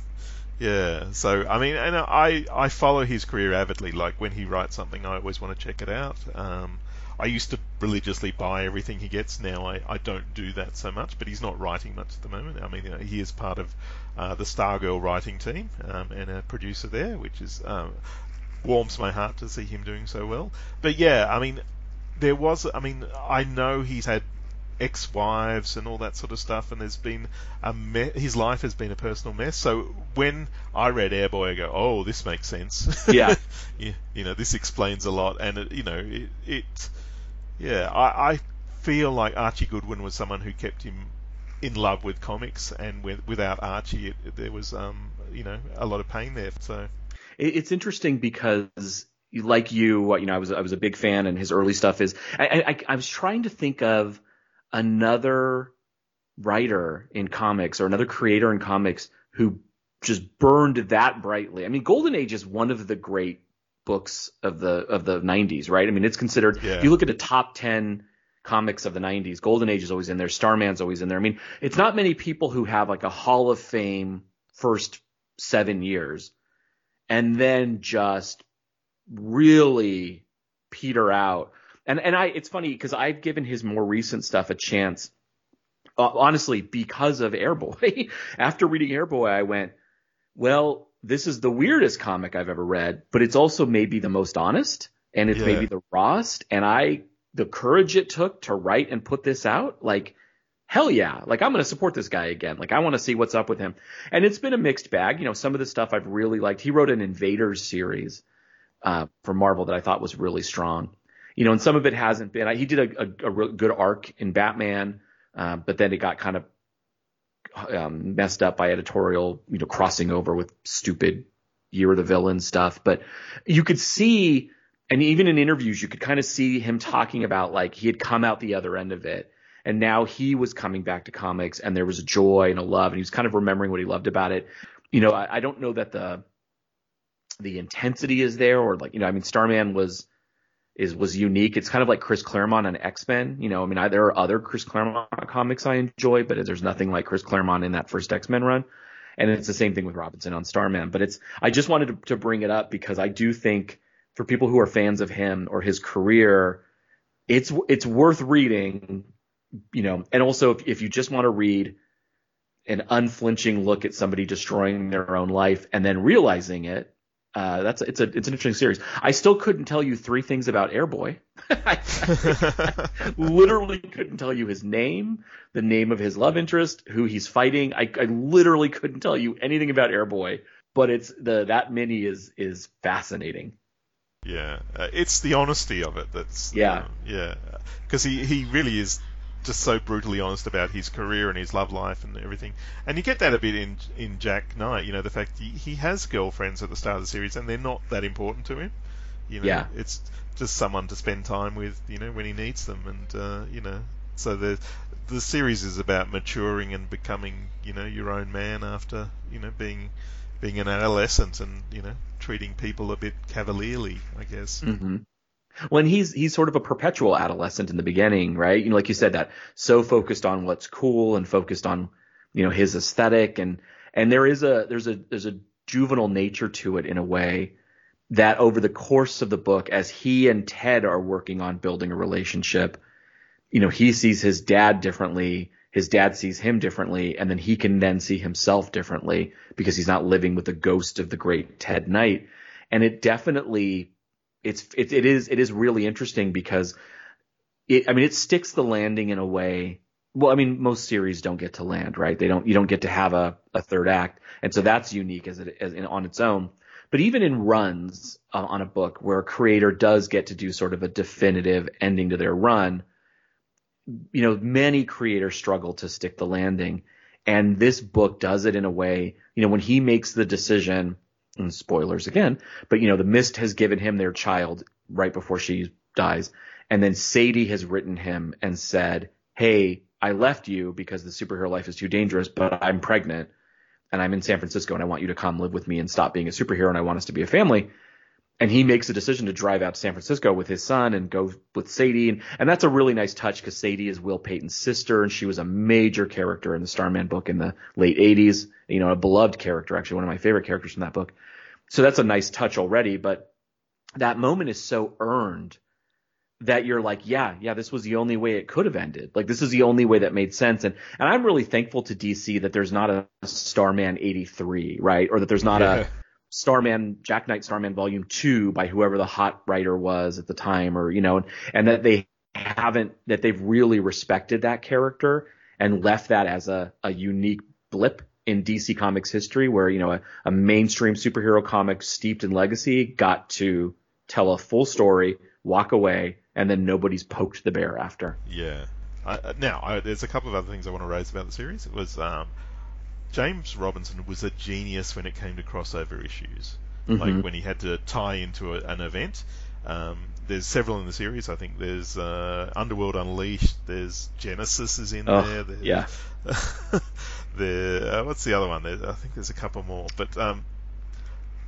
Yeah, so I mean, and I I follow his career avidly. Like when he writes something, I always want to check it out. Um, I used to religiously buy everything he gets. Now I, I don't do that so much, but he's not writing much at the moment. I mean, you know, he is part of uh, the Stargirl writing team um, and a producer there, which is um, warms my heart to see him doing so well. But yeah, I mean, there was. I mean, I know he's had ex-wives and all that sort of stuff, and there's been a me- his life has been a personal mess. So when I read Airboy, I go, "Oh, this makes sense." Yeah, you, you know, this explains a lot, and it, you know, it, it yeah, I, I feel like Archie Goodwin was someone who kept him in love with comics, and with, without Archie, it, there was um, you know a lot of pain there. So it's interesting because like you, you know, I was I was a big fan, and his early stuff is. I, I, I was trying to think of another writer in comics or another creator in comics who just burned that brightly. I mean, Golden Age is one of the great books of the of the 90s, right? I mean, it's considered. Yeah. If you look at the top 10 comics of the 90s, Golden Age is always in there, Starman's always in there. I mean, it's not many people who have like a Hall of Fame first seven years, and then just really peter out. And and I it's funny because I've given his more recent stuff a chance. Uh, honestly, because of Airboy. After reading Airboy, I went, well, this is the weirdest comic I've ever read, but it's also maybe the most honest and it's Yeah. maybe the rawest. And I, the courage it took to write and put this out, like, hell yeah. Like, I'm going to support this guy again. Like, I want to see what's up with him. And it's been a mixed bag. You know, some of the stuff I've really liked. He wrote an Invaders series, uh, for Marvel that I thought was really strong. You know, and some of it hasn't been. He did a, a, a good arc in Batman, uh, but then it got kind of um, messed up by editorial, you know, crossing over with stupid Year of the Villain stuff. But you could see, and even in interviews, you could kind of see him talking about like he had come out the other end of it. And now he was coming back to comics and there was a joy and a love and he was kind of remembering what he loved about it. You know, I, I don't know that the, the intensity is there or like, you know, I mean, Starman was, is was unique. It's kind of like Chris Claremont on X Men. You know, I mean, I, there are other Chris Claremont comics I enjoy, but there's nothing like Chris Claremont in that first X Men run. And it's the same thing with Robinson on Starman. But it's I just wanted to, to bring it up because I do think for people who are fans of him or his career, it's it's worth reading. You know, and also if, if you just want to read an unflinching look at somebody destroying their own life and then realizing it, uh, that's it's a it's an interesting series. I still couldn't tell you three things about Airboy. I literally couldn't tell you his name, the name of his love interest, who he's fighting. I, I literally couldn't tell you anything about Airboy. But it's the that mini is is fascinating. Yeah, uh, it's the honesty of it that's Yeah. uh, yeah, because he he really is just so brutally honest about his career and his love life and everything, and you get that a bit in in Jack Knight. You know, the fact he, he has girlfriends at the start of the series and they're not that important to him. You know, Yeah. it's just someone to spend time with. You know, when he needs them, and uh, you know, so the the series is about maturing and becoming you know your own man after you know being being an adolescent and you know treating people a bit cavalierly, I guess. Mm-hmm. When he's he's sort of a perpetual adolescent in the beginning, right? You know, like you said, that so focused on what's cool and focused on, you know, his aesthetic and and there is a there's a there's a juvenile nature to it in a way that over the course of the book, as he and Ted are working on building a relationship, you know, he sees his dad differently. His dad sees him differently, and then he can then see himself differently because he's not living with the ghost of the great Ted Knight. And it definitely, it's it, it is it is really interesting because it I mean it sticks the landing in a way. Well, I mean most series don't get to land, right? They don't you don't get to have a, a third act, and so that's unique as it as in, on its own. But even in runs uh, on a book where a creator does get to do sort of a definitive ending to their run, you know, many creators struggle to stick the landing. And this book does it in a way, you know, when he makes the decision, and spoilers again, but you know, the mist has given him their child right before she dies. And then Sadie has written him and said, Hey, I left you because the superhero life is too dangerous, but I'm pregnant and I'm in San Francisco and I want you to come live with me and stop being a superhero and I want us to be a family and he makes a decision to drive out to San Francisco with his son and go with Sadie, and, and that's a really nice touch because Sadie is Will Payton's sister, and she was a major character in the Starman book in the late '80s. You know, a beloved character, actually one of my favorite characters from that book. So that's a nice touch already, but that moment is so earned that you're like, yeah, yeah, this was the only way it could have ended. Like this is the only way that made sense, and and I'm really thankful to DC that there's not a Starman '83, right, or that there's not Yeah. a Starman, Jack Knight Starman Volume Two by whoever the hot writer was at the time, or you know, and, and that they haven't that they've really respected that character and left that as a, a unique blip in DC Comics history, where you know a, a mainstream superhero comic steeped in legacy got to tell a full story, walk away, and then nobody's poked the bear after. Yeah. I, now, I, there's a couple of other things I want to raise about the series. It was um, James Robinson was a genius when it came to crossover issues, Mhm. like when he had to tie into a, an event. Um, there's several in the series. I think there's uh, Underworld Unleashed. There's Genesis is in Oh, there. There's, yeah. there. Uh, what's the other one? There, I think there's a couple more. But um,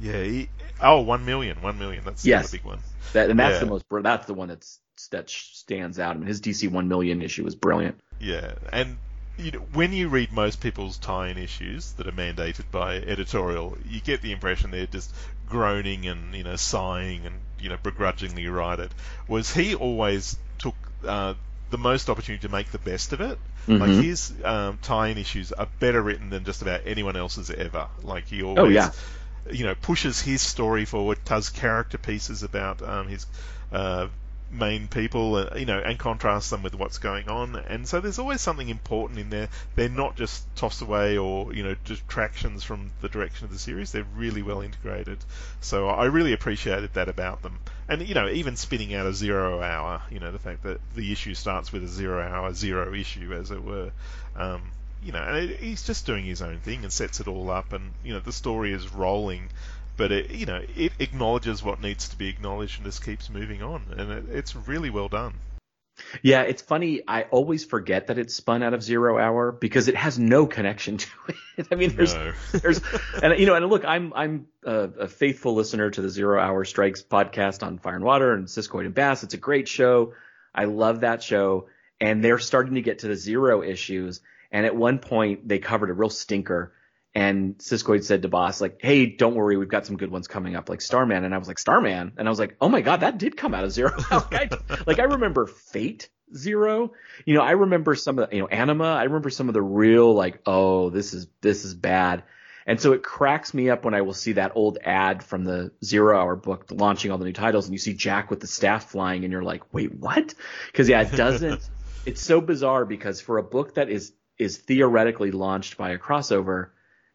yeah. He, oh, one million. One million. That's the Yes. other big one. That, and that's Yeah. the most that's the one that's that stands out. I mean, his DC one million issue was brilliant. Yeah, and you know, when you read most people's tie-in issues that are mandated by editorial, you get the impression they're just groaning and you know sighing and you know begrudgingly write it. Was he always took uh, the most opportunity to make the best of it? Mhm. Like his um, tie-in issues are better written than just about anyone else's ever. Like he always, Oh, yeah. you know, pushes his story forward, does character pieces about um, his uh, main people, uh, you know, and contrasts them with what's going on. And so there's always something important in there. They're not just tossed away or you know distractions from the direction of the series. They're really well integrated. So I really appreciated that about them. And you know, even spinning out a zero hour, you know, the fact that the issue starts with a zero hour, zero issue, as it were. Um, you know, and it, he's just doing his own thing and sets it all up, and you know, the story is rolling but it, you know, it acknowledges what needs to be acknowledged and just keeps moving on, and it, it's really well done. Yeah, it's funny. I always forget that it's spun out of Zero Hour because it has no connection to it. I mean, there's, No. there's, and you know, and look, I'm I'm a, a faithful listener to the Zero Hour Strikes podcast on Fire and Water and Siskoid and Bass. It's a great show. I love that show, and they're starting to get to the zero issues. And at one point, they covered a real stinker. And Siskoid said to Boss, like, "Hey, don't worry, we've got some good ones coming up, like Starman." And I was like, "Starman," and I was like, "Oh my god, that did come out of Zero. like, I, like I remember Fate Zero. You know, I remember some of the, you know, Anima. I remember some of the real like, oh, this is this is bad. And so it cracks me up when I will see that old ad from the Zero Hour book launching all the new titles, and you see Jack with the staff flying, and you're like, wait, what? Because yeah, it doesn't. it's so bizarre because for a book that is is theoretically launched by a crossover,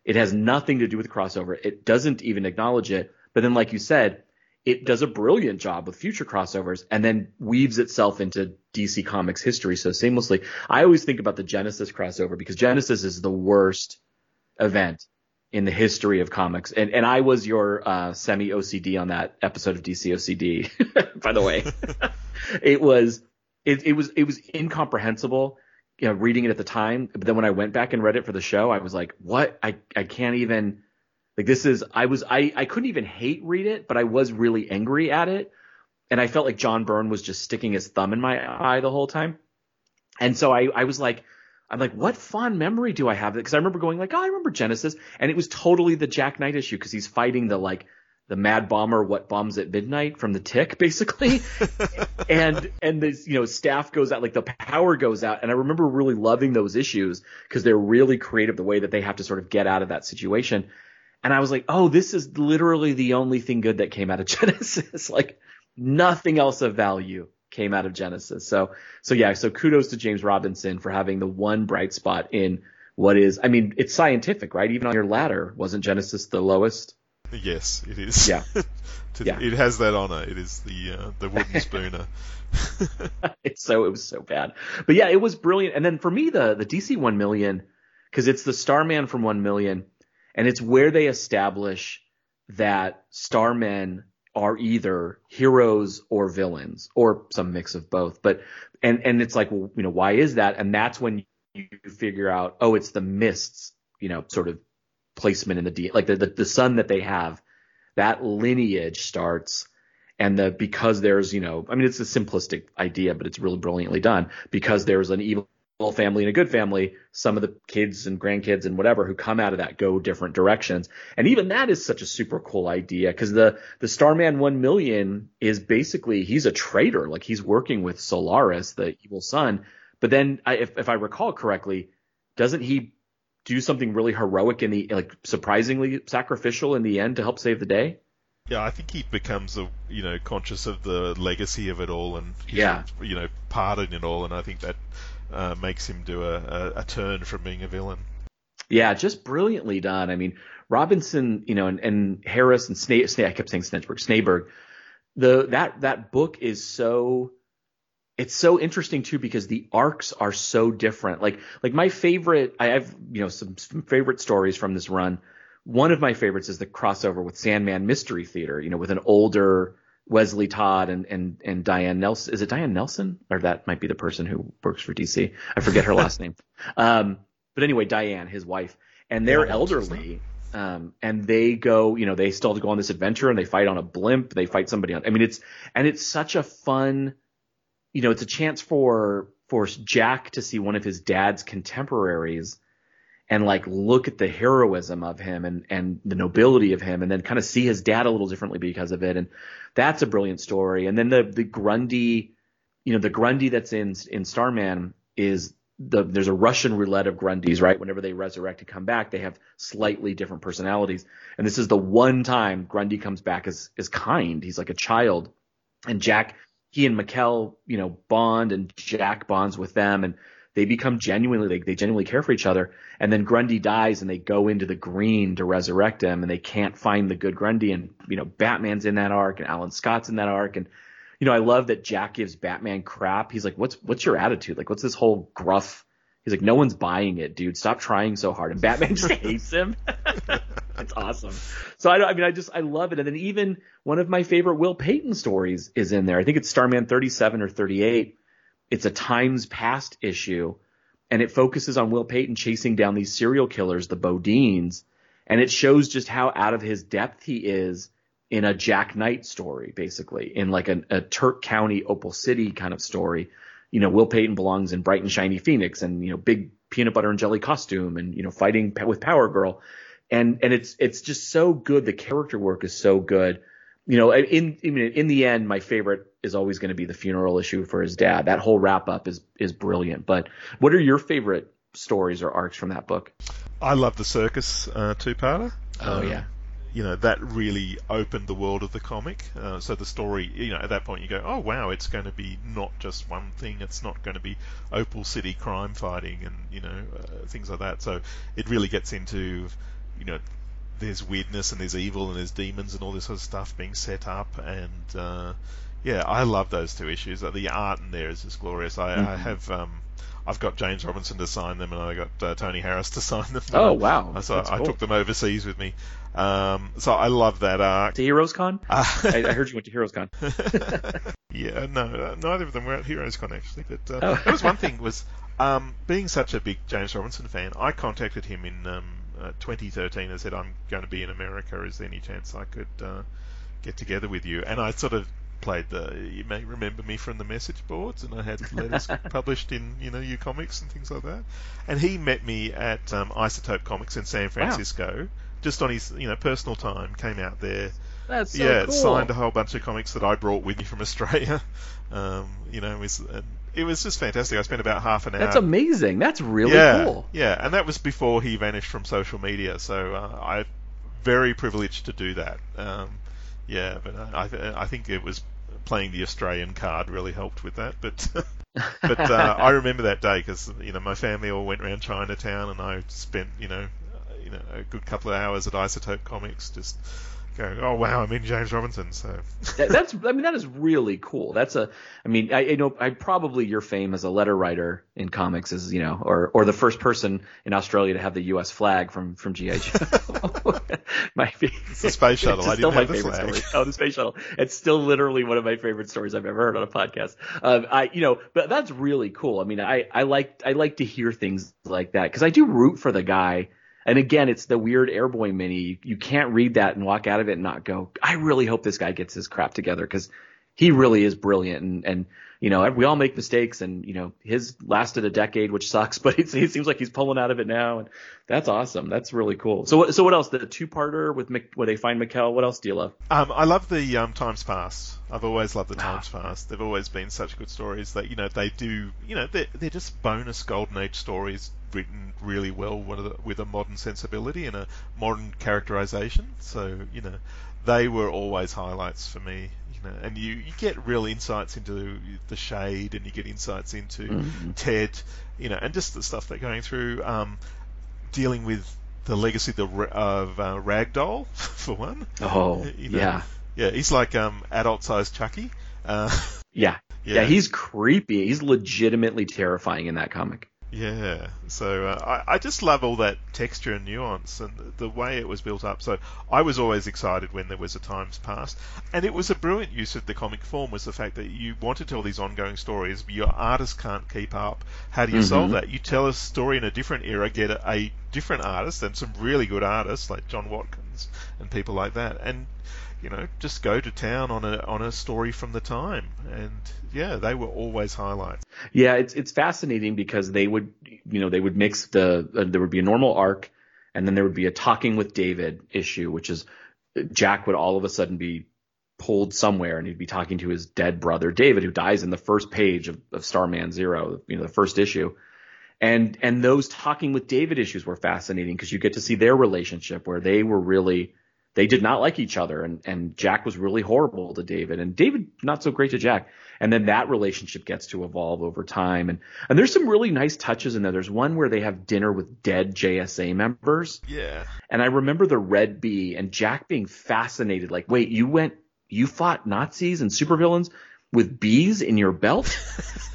it has nothing to do with crossover. It doesn't even acknowledge it. But then, like you said, it does a brilliant job with future crossovers and then weaves itself into DC Comics history so seamlessly. I always think about the Genesis crossover because Genesis is the worst event in the history of comics. And and I was your uh, semi OCD on that episode of DC OCD, by the way. it was it, it was it was incomprehensible you know, reading it at the time. But then when I went back and read it for the show, I was like, what? I, I can't even, like, this is, I was, I, I couldn't even hate read it, but I was really angry at it. And I felt like John Byrne was just sticking his thumb in my eye the whole time. And so I, I was like, I'm like, what fond memory do I have? Because I remember going like, oh, I remember Genesis, and it was totally the Jack Knight issue because he's fighting the like the Mad Bomber, what bombs at midnight from the Tick, basically. and and this you know staff goes out, like the power goes out, and I remember really loving those issues because they're really creative the way that they have to sort of get out of that situation. And I was like, oh, this is literally the only thing good that came out of Genesis. like nothing else of value came out of Genesis. So so yeah, so kudos to James Robinson for having the one bright spot in what is I mean, it's scientific, right? Even on your ladder, wasn't Genesis the lowest? Yes, it is. Yeah. To- Yeah. It has that honor. It is the uh, the wooden spooner. it's so it was so bad. But yeah, it was brilliant. And then for me, the the DC One Million, because it's the Starman from One Million, and it's where they establish that Starmen are either heroes or villains, or some mix of both. But and and it's like, well, you know, why is that? And that's when you figure out, oh, it's the mists, you know, sort of placement in the D, like the the, the sun that they have. That lineage starts and the because there's you know i mean it's a simplistic idea but it's really brilliantly done because there's an evil family and a good family some of the kids and grandkids and whatever who come out of that go different directions and even that is such a super cool idea because the the starman 1 million is basically he's a traitor like he's working with solaris the evil sun but then I, if, if i recall correctly doesn't he do something really heroic in the like surprisingly sacrificial in the end to help save the day Yeah, I think he becomes a you know conscious of the legacy of it all and Yeah. you know part in it all, and I think that uh, makes him do a, a, a turn from being a villain. Yeah, just brilliantly done. I mean, Robinson, you know, and, and Harris and Sna- Sna- I kept saying Snedberg, Snaberg. The that that book is so it's so interesting too because the arcs are so different. Like like my favorite, I have you know some, some favorite stories from this run. One of my favorites is the crossover with Sandman Mystery Theater. You know, with an older Wesley Dodds and and and Diane Nelson. Is it Diane Nelson or that might be the person who works for DC? I forget her last name. Um, but anyway, Diane, his wife, and they're Yeah, I know what she's elderly. Um, and they go, you know, they still have to go on this adventure and they fight on a blimp. They fight somebody on. I mean, it's and it's such a fun, you know, it's a chance for force Jack to see one of his dad's contemporaries and like look at the heroism of him and and the nobility of him and then kind of see his dad a little differently because of it. And that's a brilliant story. And then the the Grundy you know the Grundy that's in in Starman is the there's a Russian roulette of Grundys right? Whenever they resurrect and come back they have slightly different personalities. And this is the one time Grundy comes back as is kind. He's like a child. And Jack he and Mikaal you know bond and Jack bonds with them and they become genuinely like they genuinely care for each other. And then Grundy dies and they go into the green to resurrect him and they can't find the good Grundy and you know Batman's in that arc and Alan Scott's in that arc and you know I love that Jack gives Batman crap. He's like what's what's your attitude? Like what's this whole gruff He's like, no one's buying it, dude. Stop trying so hard. And Batman just hates him. it's awesome. So I, I mean, I just I love it. And then even one of my favorite Will Payton stories is in there. I think it's Starman 37 or 38 it's a times past issue and it focuses on Will Payton chasing down these serial killers, the Bodines, and it shows just how out of his depth he is in a Jack Knight story, basically, in like a, a Turk County, Opal City kind of story. You know, Will Payton belongs in Bright and Shiny Phoenix and, you know, big peanut butter and jelly costume and, you know, fighting with Power Girl. And, and it's, it's just so good. The character work is so good you know, in in in the end, my favorite is always going to be the funeral issue for his dad. That whole wrap up is is brilliant. But what are your favorite stories or arcs from that book? I love the circus uh, two parter. Oh um, yeah. You know that really opened the world of the comic. Uh, so the story, you know, at that point you go, oh wow, it's going to be not just one thing. It's not going to be Opal City crime fighting and you know uh, things like that. So it really gets into, you know, there's weirdness and there's evil and there's demons and all this sort of stuff being set up and uh, yeah, I love those two issues. The art in there is just glorious. I, mm-hmm. I have um, I've got James Robinson to sign them and I got uh, Tony Harris to sign them. Oh wow! So That's I cool. took them overseas with me. Um, so I love that arc. To Heroes Con? Uh, I, I, heard you went to Heroes Con. yeah, no, uh, neither of them were at Heroes Con actually. But uh, oh. that was one thing was um, being such a big James Robinson fan. I contacted him in um, uh, 2013 and said, I'm going to be in America. Is there any chance I could uh, get together with you? And I sort of played the, you may remember me from the message boards, and I had letters published in, you know, U Comics and things like that. And he met me at um, Isotope Comics in San Francisco, wow. just on his, you know, personal time, came out there. That's so yeah, cool. signed a whole bunch of comics that I brought with me from Australia. Um, you know, was, and it was just fantastic. I spent about half an hour. That's amazing. That's really yeah, cool. Yeah, and that was before he vanished from social media. So uh, I'm very privileged to do that. Um, yeah, but I, I think it was playing the Australian card really helped with that. But but uh, I remember that day because you know my family all went around Chinatown and I spent you know you know a good couple of hours at Isotope Comics just going, oh wow, I'm in James Robinson. So that's, I mean, that is really cool. That's a, I mean, I you know, I probably your fame as a letter writer in comics is, you know, or or the first person in Australia to have the U.S. flag from from GI Joe. Might be. It's the space shuttle. I still my favorite story. Oh, the space shuttle. It's still literally one of my favorite stories I've ever heard on a podcast. Um, I, you know, but that's really cool. I mean, I I like I like to hear things like that because I do root for the guy and again, it's the weird Airboy mini. You can't read that and walk out of it and not go, I really hope this guy gets his crap together because he really is brilliant. And, and, you know, we all make mistakes and, you know, his lasted a decade, which sucks, but it, it seems like he's pulling out of it now. And that's awesome. That's really cool. So what, so what else? The two parter with Mc, where they find Mikaal. What else do you love? Um, I love the, um, Times Past. I've always loved the Times Past. They've always been such good stories that, you know, they do, you know, they're, they're just bonus golden age stories written really well with a, with a modern sensibility and a modern characterization. So you know, they were always highlights for me. You know, and you, you get real insights into the shade, and you get insights into mm-hmm. Ted. You know, and just the stuff they're going through, um, dealing with the legacy of, the, of uh, Ragdoll for one. Oh, you know, yeah, yeah. He's like um, adult-sized Chucky. Uh, yeah. yeah, yeah. He's creepy. He's legitimately terrifying in that comic. Yeah, so uh, I, I just love all that texture and nuance and the, the, way it was built up. So I was always excited when there was a times past, and it was a brilliant use of the comic form. Was the fact that you want to tell these ongoing stories, but your artist can't keep up. How do you mm-hmm. solve that? You tell a story in a different era, get a, a different artist and some really good artists like John Watkiss and and people like that, and you know just go to town on a on a story from the time, and yeah, they were always highlights. Yeah, it's it's fascinating because they would you know they would mix the uh, there would be a normal arc, and then there would be a talking with David issue, which is Jack would all of a sudden be pulled somewhere and he'd be talking to his dead brother David, who dies in the first page of, of Starman Zero, you know, the first issue. And and those talking with David issues were fascinating because you get to see their relationship where they were really they did not like each other and and Jack was really horrible to David and David not so great to Jack. And then that relationship gets to evolve over time and and there's some really nice touches in there. There's one where they have dinner with dead JSA members. Yeah. And I remember the Red Bee and Jack being fascinated like, "Wait, you went you fought Nazis and supervillains with bees in your belt.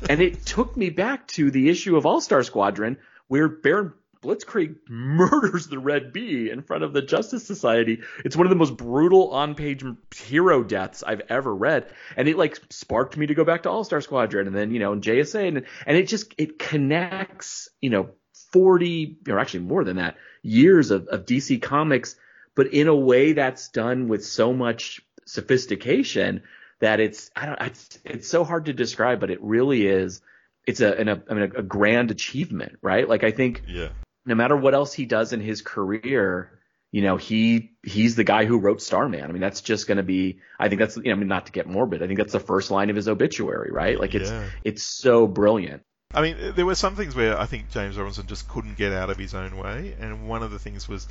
and it took me back to the issue of All Star Squadron where Baron Blitzkrieg murders the Red Bee in front of the Justice Society. It's one of the most brutal on-page hero deaths I've ever read, and it like sparked me to go back to All Star Squadron, and then you know, in JSA, and and it just it connects, you know, forty or actually more than that years of, of DC Comics, but in a way that's done with so much sophistication that it's I don't it's it's so hard to describe, but it really is. It's a an, a, I mean, a grand achievement, right? Like I think Yeah. No matter what else he does in his career, you know, he he's the guy who wrote Starman. I mean, that's just going to be. I think that's you know, I mean, not to get morbid. I think that's the first line of his obituary, right? Like it's Yeah. it's so brilliant. I mean, there were some things where I think James Robinson just couldn't get out of his own way, and one of the things was,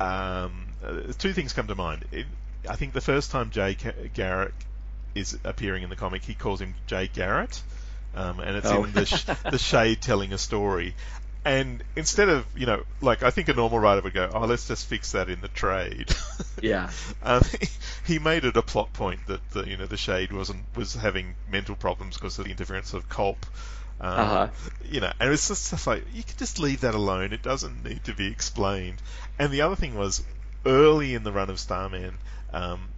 um, uh, two things come to mind. It, I think the first time Jay Garrick is appearing in the comic, he calls him Jay Garrett, um, and it's Oh. in the sh- the shade telling a story. And instead of, you know, like I think a normal writer would go, oh, let's just fix that in the trade. Yeah. Um, he made it a plot point that the, you know the Shade wasn't was having mental problems because of the interference of Culp. Um, Uh-huh. You know, and it's just stuff like you could just leave that alone. It doesn't need to be explained. And the other thing was early in the run of Starman. Um,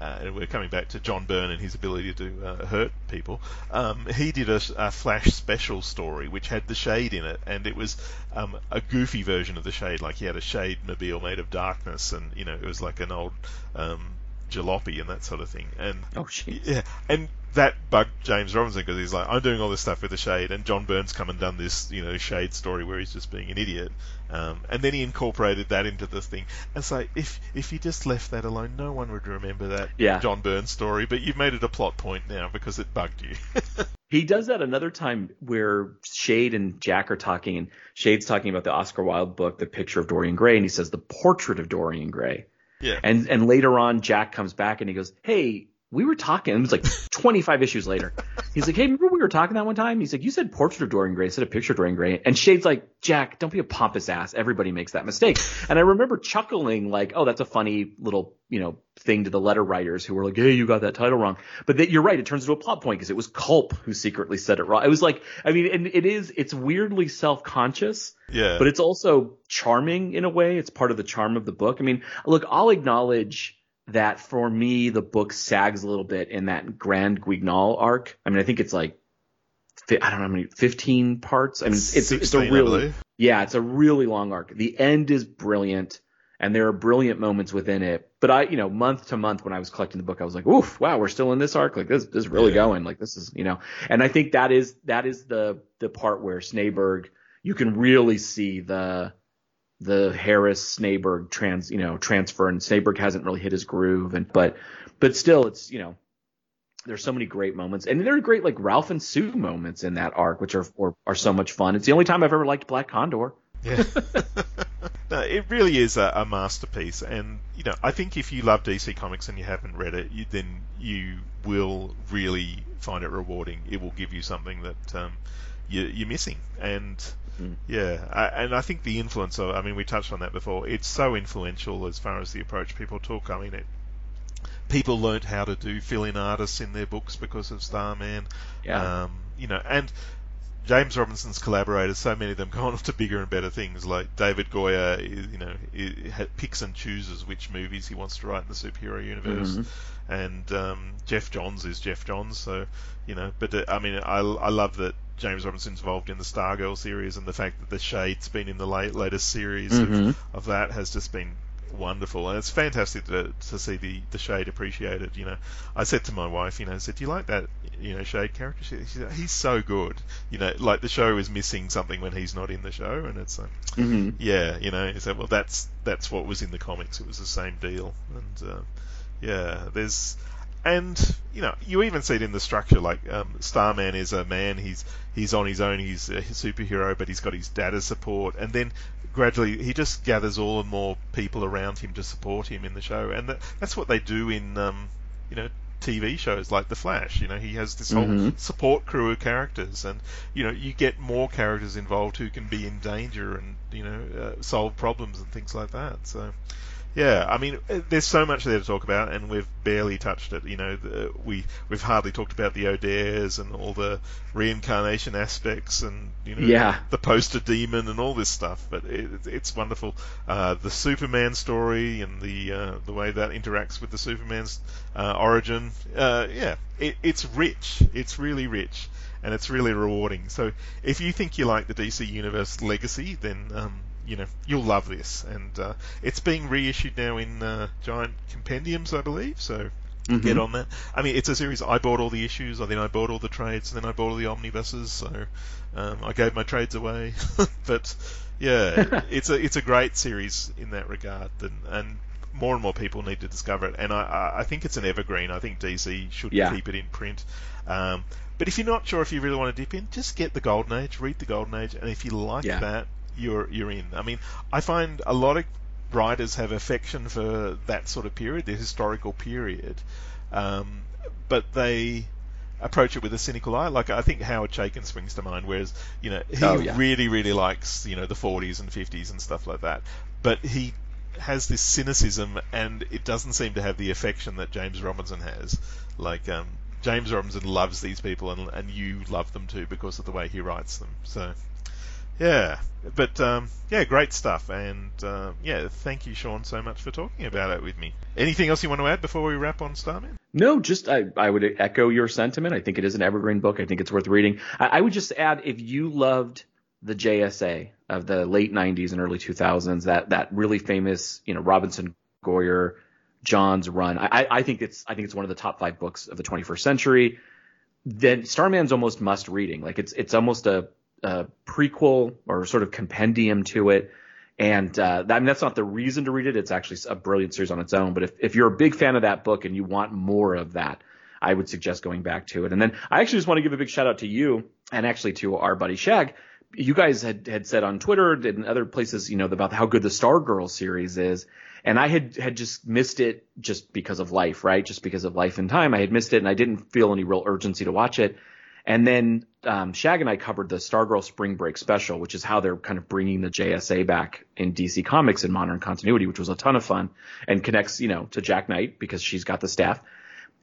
uh, and we're coming back to John Byrne and his ability to uh, hurt people. Um, he did a, a Flash special story which had the Shade in it, and it was um, a goofy version of the Shade. Like he had a Shade mobile made of darkness, and you know it was like an old um, jalopy and that sort of thing. And Oh shit. yeah, and that bugged James Robinson because he's like, I'm doing all this stuff with the Shade, and John Byrne's come and done this, you know, Shade story where he's just being an idiot, um, and then he incorporated that into the thing. And so if if you just left that alone, no one would remember that Yeah. John Byrne's story, but you've made it a plot point now because it bugged you. He does that another time where Shade and Jack are talking, and Shade's talking about the Oscar Wilde book, The Picture of Dorian Gray, and he says the portrait of Dorian Gray. yeah, And and later on, Jack comes back and he goes, "Hey, we were talking." It was like 25 issues later. He's like, "Hey, remember we were talking that one time?" He's like, "You said portrait of Dorian Gray instead of picture of Dorian Gray." And Shade's like, "Jack, don't be a pompous ass. Everybody makes that mistake." And I remember chuckling, like, "Oh, that's a funny little, you know, thing to the letter writers who were like, "Hey, you got that title wrong." But that you're right. It turns into a plot point because it was Culp who secretly said it wrong. It was like, I mean, and it is. It's weirdly self-conscious yeah, but it's also charming in a way. It's part of the charm of the book. I mean, look, I'll acknowledge that for me, the book sags a little bit in that Grand Guignol arc. I mean, I think it's like, I don't know how many, 15 parts. I mean, it's, it's, it's 16, a I really, yeah, it's a really long arc. The end is brilliant and there are brilliant moments within it. But I, you know, month to month when I was collecting the book, I was like, oof, wow, we're still in this arc. Like this, this is really Yeah. going. Like this is, you know, and I think that is, that is the, the part where Snaberg, you can really see the, the Harris Snaberg trans, you know, transfer and Snaberg hasn't really hit his groove and, but, but still it's, you know, there's so many great moments and there are great like Ralph and Sue moments in that arc, which are, are, are so much fun. It's the only time I've ever liked Black Condor. Yeah. no, it really is a, a masterpiece, and you know, I think if you love DC Comics and you haven't read it, you, then you will really find it rewarding. It will give you something that um, you, you're missing, and Mhm. yeah, I, and I think the influence of, I mean, we touched on that before. It's so influential as far as the approach people took. I mean, it. People learnt how to do fill-in artists in their books because of Starman. Yeah. Um, you know, and James Robinson's collaborators, so many of them gone on to bigger and better things. Like David Goyer, you know, picks and chooses which movies he wants to write in the superhero universe, Mhm. and um, Geoff Johns is Geoff Johns. So, you know, but uh, I mean, I, I love that James Robinson's involved in the Stargirl series, and the fact that the Shade's been in the late, latest series Mhm. of, of that has just been wonderful, and it's fantastic to, to see the, the Shade appreciated. You know, I said to my wife, you know, I said, do you like that, you know, Shade character? She, she said, he's so good. You know, like the show is missing something when he's not in the show, and it's like, mm-hmm. yeah, you know, he said, well, that's that's what was in the comics. It was the same deal, and uh, yeah, there's and you know you even see it in the structure like um, Starman is a man he's he's on his own he's a superhero but he's got his dad as support and then gradually he just gathers all and more people around him to support him in the show and that, that's what they do in um, you know TV shows like The Flash. You know, he has this whole Mhm. support crew of characters, and you know, you get more characters involved who can be in danger and you know uh, solve problems and things like that. So. Yeah, I mean, uh, there's so much there to talk about, and we've barely touched it. You know, the, we we've hardly talked about the O'Dares and all the reincarnation aspects, and you know, Yeah. the poster demon and all this stuff. But it, it's wonderful. Uh, the Superman story and the uh, the way that interacts with the Superman's uh, origin. Uh, yeah, it, it's rich. It's really rich, and it's really rewarding. So if you think you like the DC Universe legacy, then um, you know you'll love this. And uh, it's being reissued now in uh, giant compendiums, I believe. So Mhm. get on that. I mean, it's a series. I bought all the issues, and then I bought all the trades, and then I bought all the omnibuses. So um, I gave my trades away. but yeah, it's a it's a great series in that regard, and, and more and more people need to discover it. And I- I I think it's an evergreen. I think DC should Yeah. keep it in print. Um, but if you're not sure if you really want to dip in, just get the Golden Age, read the Golden Age, and if you like Yeah. that, you're you're in. I mean, I find a lot of writers have affection for that sort of period, the historical period, um, but they approach it with a cynical eye. Like I think Howard Chaykin springs to mind, whereas you know he Oh, yeah. really really likes you know the 40s and 50s and stuff like that, but he has this cynicism and it doesn't seem to have the affection that James Robinson has. Like um, James Robinson loves these people and, and you love them too because of the way he writes them. So yeah, but um, yeah, great stuff. And uh, yeah, thank you, Sean, so much for talking about it with me. Anything else you want to add before we wrap on Starman? No, just I, I would echo your sentiment. I think it is an evergreen book. I think it's worth reading. I, I would just add if you loved the JSA of the late '90s and early 2000s, that that really famous, you know, Robinson Goyer, Johns run. I, I- think it's I think it's one of the top five books of the 21st century. Then Starman's almost must reading. Like it's it's almost a, a prequel or sort of compendium to it. And uh, I mean, that's not the reason to read it. It's actually a brilliant series on its own. But if, if you're a big fan of that book and you want more of that, I would suggest going back to it. And then I actually just want to give a big shout out to you and actually to our buddy Shag. You guys had, had said on Twitter and other places, you know, about how good the Stargirl series is. And I had, had just missed it just because of life, right? Just because of life and time. I had missed it and I didn't feel any real urgency to watch it. And then um, Shag and I covered the Stargirl Spring Break special, which is how they're kind of bringing the JSA back in DC Comics in modern continuity, which was a ton of fun and connects, you know, to Jack Knight because she's got the staff.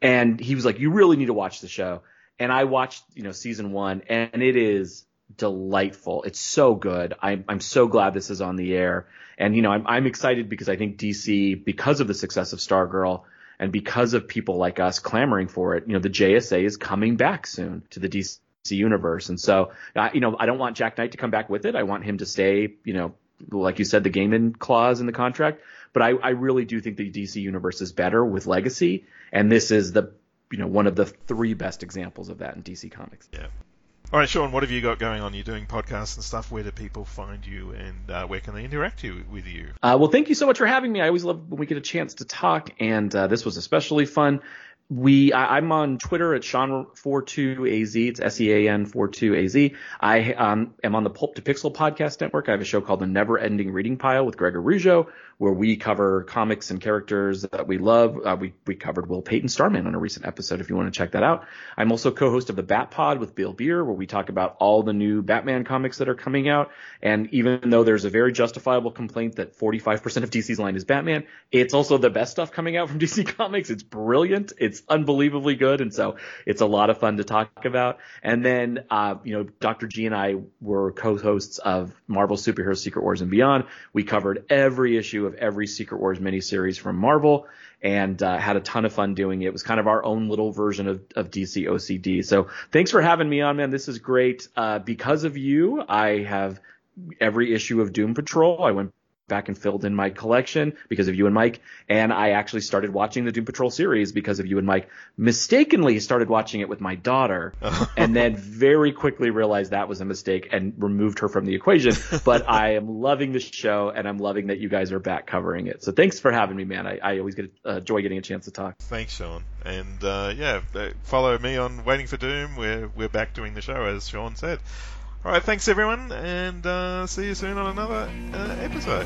And he was like, "You really need to watch the show." And I watched, you know, season one, and it is delightful. It's so good. I'm I'm so glad this is on the air, and you know, I'm I'm excited because I think DC, because of the success of Stargirl, and because of people like us clamoring for it, you know, the JSA is coming back soon to the DC universe. And so, I, you know, I don't want Jack Knight to come back with it. I want him to stay, you know, like you said, the game in clause in the contract. But I, I really do think the DC universe is better with Legacy. And this is the, you know, one of the three best examples of that in DC Comics. Yeah. All right, Sean, what have you got going on? You're doing podcasts and stuff. Where do people find you, and uh, where can they interact you, with you? Uh, well, thank you so much for having me. I always love when we get a chance to talk, and uh, this was especially fun. We, I, I'm on Twitter at Sean42AZ. It's S-E-A-N 42AZ. I um, am on the Pulp to Pixel podcast network. I have a show called The Never Ending Reading Pile with Gregor Rougeau, where we cover comics and characters that we love. Uh, we, we covered Will Payton Starman on a recent episode if you want to check that out. I'm also co-host of the Bat Pod with Bill Beer, where we talk about all the new Batman comics that are coming out. And even though there's a very justifiable complaint that 45% of DC's line is Batman, it's also the best stuff coming out from DC Comics. It's brilliant. It's unbelievably good. And so it's a lot of fun to talk about. And then, uh, you know, Dr. G and I were co-hosts of Marvel Superhero Secret Wars and Beyond. We covered every issue of every Secret Wars miniseries from Marvel and uh, had a ton of fun doing it. It was kind of our own little version of, of DC OCD. So thanks for having me on, man. This is great. Uh, because of you, I have every issue of Doom Patrol. I went back and filled in my collection because of you and Mike. And I actually started watching the Doom Patrol series because of you and Mike. Mistakenly started watching it with my daughter and then very quickly realized that was a mistake and removed her from the equation. But I am loving the show and I'm loving that you guys are back covering it. So thanks for having me, man. I, I always get uh, joy getting a chance to talk. Thanks, Sean. And uh, yeah, follow me on Waiting for Doom. We're we're back doing the show as Sean said. All right, thanks everyone, and uh, see you soon on another uh, episode.